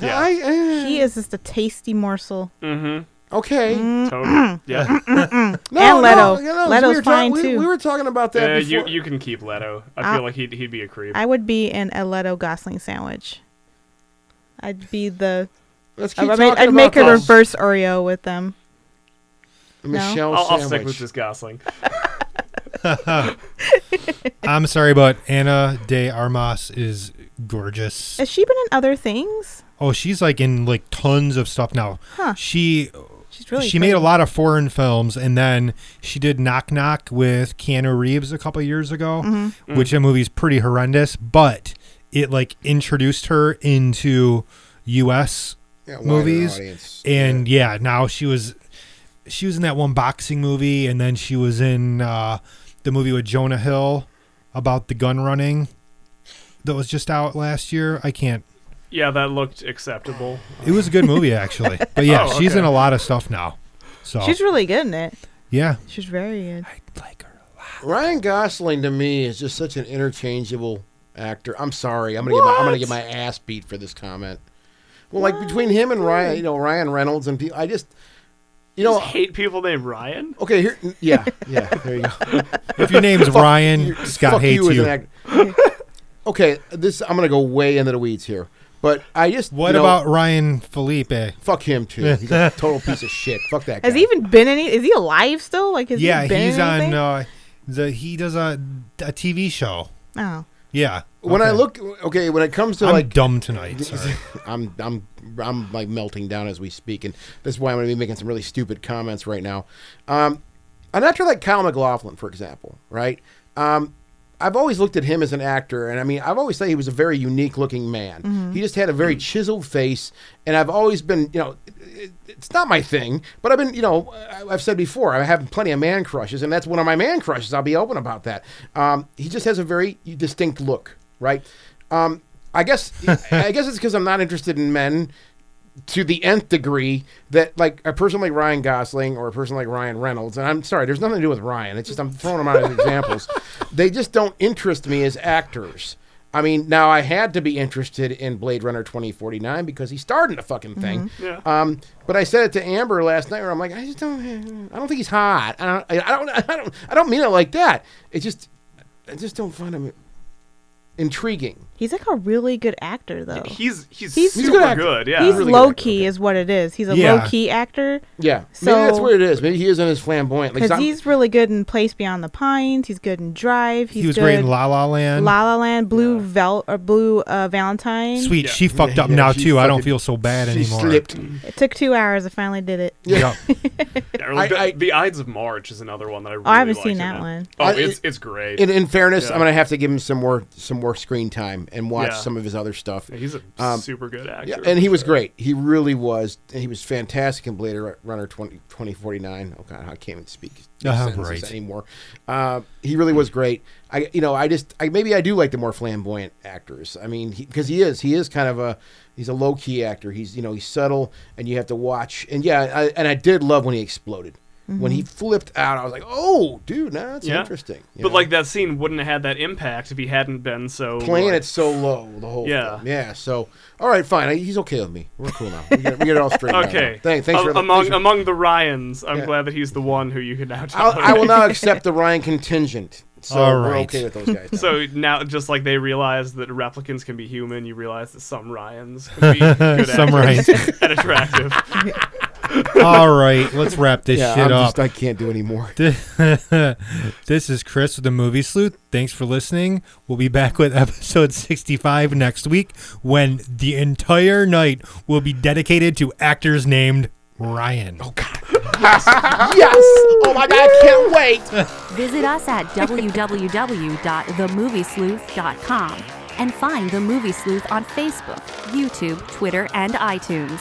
Yeah. I, eh, He is just a tasty morsel. Mm-hmm. Okay. Totally. Yeah. No, And Leto. No, you know, Leto's we were fine, we, too. We were talking about that Uh, you before. you can keep Leto. I Uh, feel like he'd he'd be a creep. I would be in a Leto Gosling sandwich. I'd be the. Let's keep I'd, talking I'd make a about this. reverse Oreo with them. Michelle I'll, I'll sandwich. stick with this Gosling. I'm sorry, but Ana de Armas is gorgeous. Has she been in other things? Oh, she's like in like tons of stuff now. Huh. She She's really. she made a lot of foreign films, and then she did Knock Knock with Keanu Reeves a couple years ago, Mm-hmm. which that movie's pretty horrendous, but it like introduced her into U.S. Yeah, movies, audience. and yeah, now she was she was in that one boxing movie, and then she was in uh, the movie with Jonah Hill about the gun running that was just out last year. I can't. Yeah, that looked acceptable. It was a good movie actually, but yeah, Oh, she's okay. in a lot of stuff now. So She's really good in it. yeah, She's very good. I like her. a lot. Ryan Gosling to me is just such an interchangeable actor. I'm sorry. I'm gonna get my I'm gonna get my ass beat for this comment. Well, like between him and Ryan, you know, Ryan Reynolds and people, I just, you know, Just hate people named Ryan. okay, here, yeah, yeah, there you go. If your name's Ryan, Scott Fuck hates you you. as an actor. okay, this I'm gonna go way into the weeds here, but I just What you know, about Ryan Phillippe? fuck him too? He's a total piece of shit. Fuck that guy. Has he even been any? Is he alive still? Like, has yeah, he been he's in on. anything? Uh, the he does a a TV show. oh, Yeah. when I okay. look, okay, when it comes to I'm like dumb tonight. Sorry. I'm I'm I'm like melting down as we speak, and this is why I'm going to be making some really stupid comments right now. Um, an actor like Kyle MacLachlan, for example, right? Um, I've always looked at him as an actor, and I mean, I've always said he was a very unique looking man. He just had a very chiseled face, and I've always been, you know, it, it's not my thing, but I've been, you know, I- I've said before, I have plenty of man crushes, and that's one of my man crushes. I'll be open about that. Um, he just has a very distinct look, right? Um, I guess, I guess it's because I'm not interested in men to the nth degree that like a person like Ryan Gosling or a person like Ryan Reynolds, and I'm sorry, there's nothing to do with Ryan. It's just I'm throwing them out as examples. They just don't interest me as actors. I mean, now I had to be interested in Blade Runner 2049 because he starred in the fucking thing. Yeah. Um, but I said it to Amber last night, where I'm like, I just don't, I don't think he's hot. I don't, I don't, I don't, I don't mean it like that. It just, I just don't find him intriguing. He's like a really good actor though. He's he's, He's- He's super good good. Yeah. He's really low actor, key, okay. is what it is. He's a Yeah. low key actor Yeah, maybe that's So- what it is. Maybe he isn't as flamboyant. Because some- he's really good in Place Beyond the Pines. He's good in Drive. He's he was good great in La La Land. La La Land, Blue Yeah. Vel or Blue uh, Valentine. Sweet, Yeah. she fucked up Yeah, now she too. I don't feel so bad she anymore. slipped. It took two hours. I finally did it. Yep. Yeah, or like I- the, the Ides of March is another one that I really Oh, I haven't seen that one. Oh, it's it's great. In, in fairness, I'm gonna have to give him some more some more screen time and watch Yeah. some of his other stuff. Yeah, He's a Um, super good actor. Yeah, and he for was sure. great. He really was. He was fantastic in Blade Runner 20, 2049. Oh god, I can't even speak Ah, sentences right. anymore. Uh, he really was great. I, you know, I just, I maybe I do like the more flamboyant actors. I mean, because he, is, he is kind of a, he's a low key actor. He's, you know, he's subtle, and you have to watch. And yeah, I, and I did love when he exploded. When he mm-hmm. flipped out, I was like, "Oh, dude, nah, that's Yeah. interesting." you But know? like that scene wouldn't have had that impact if he hadn't been so playing like- it so low the whole Yeah. film. Yeah. So, all right, fine. I- He's okay with me. We're cool now. We get, we get it all straight. Okay. Thanks. Thanks A- for among thanks for- among the Ryans, I'm Yeah. glad that he's the one who you can now I'll. I will now accept the Ryan contingent. So All we're okay with those guys. now. So now, just like they realize that replicants can be human, you realize that some Ryans can be good Some Ryans. and attractive. All right, let's wrap this yeah, shit I'm up. just, I can't do anymore. this is Chris with the Movie Sleuth. Thanks for listening. We'll be back with episode 65 next week when the entire night will be dedicated to actors named Ryan. Oh God. yes. Oh my God. I can't wait. Visit us at www.themoviesleuth.com and find The Movie Sleuth on Facebook, YouTube, Twitter, and iTunes.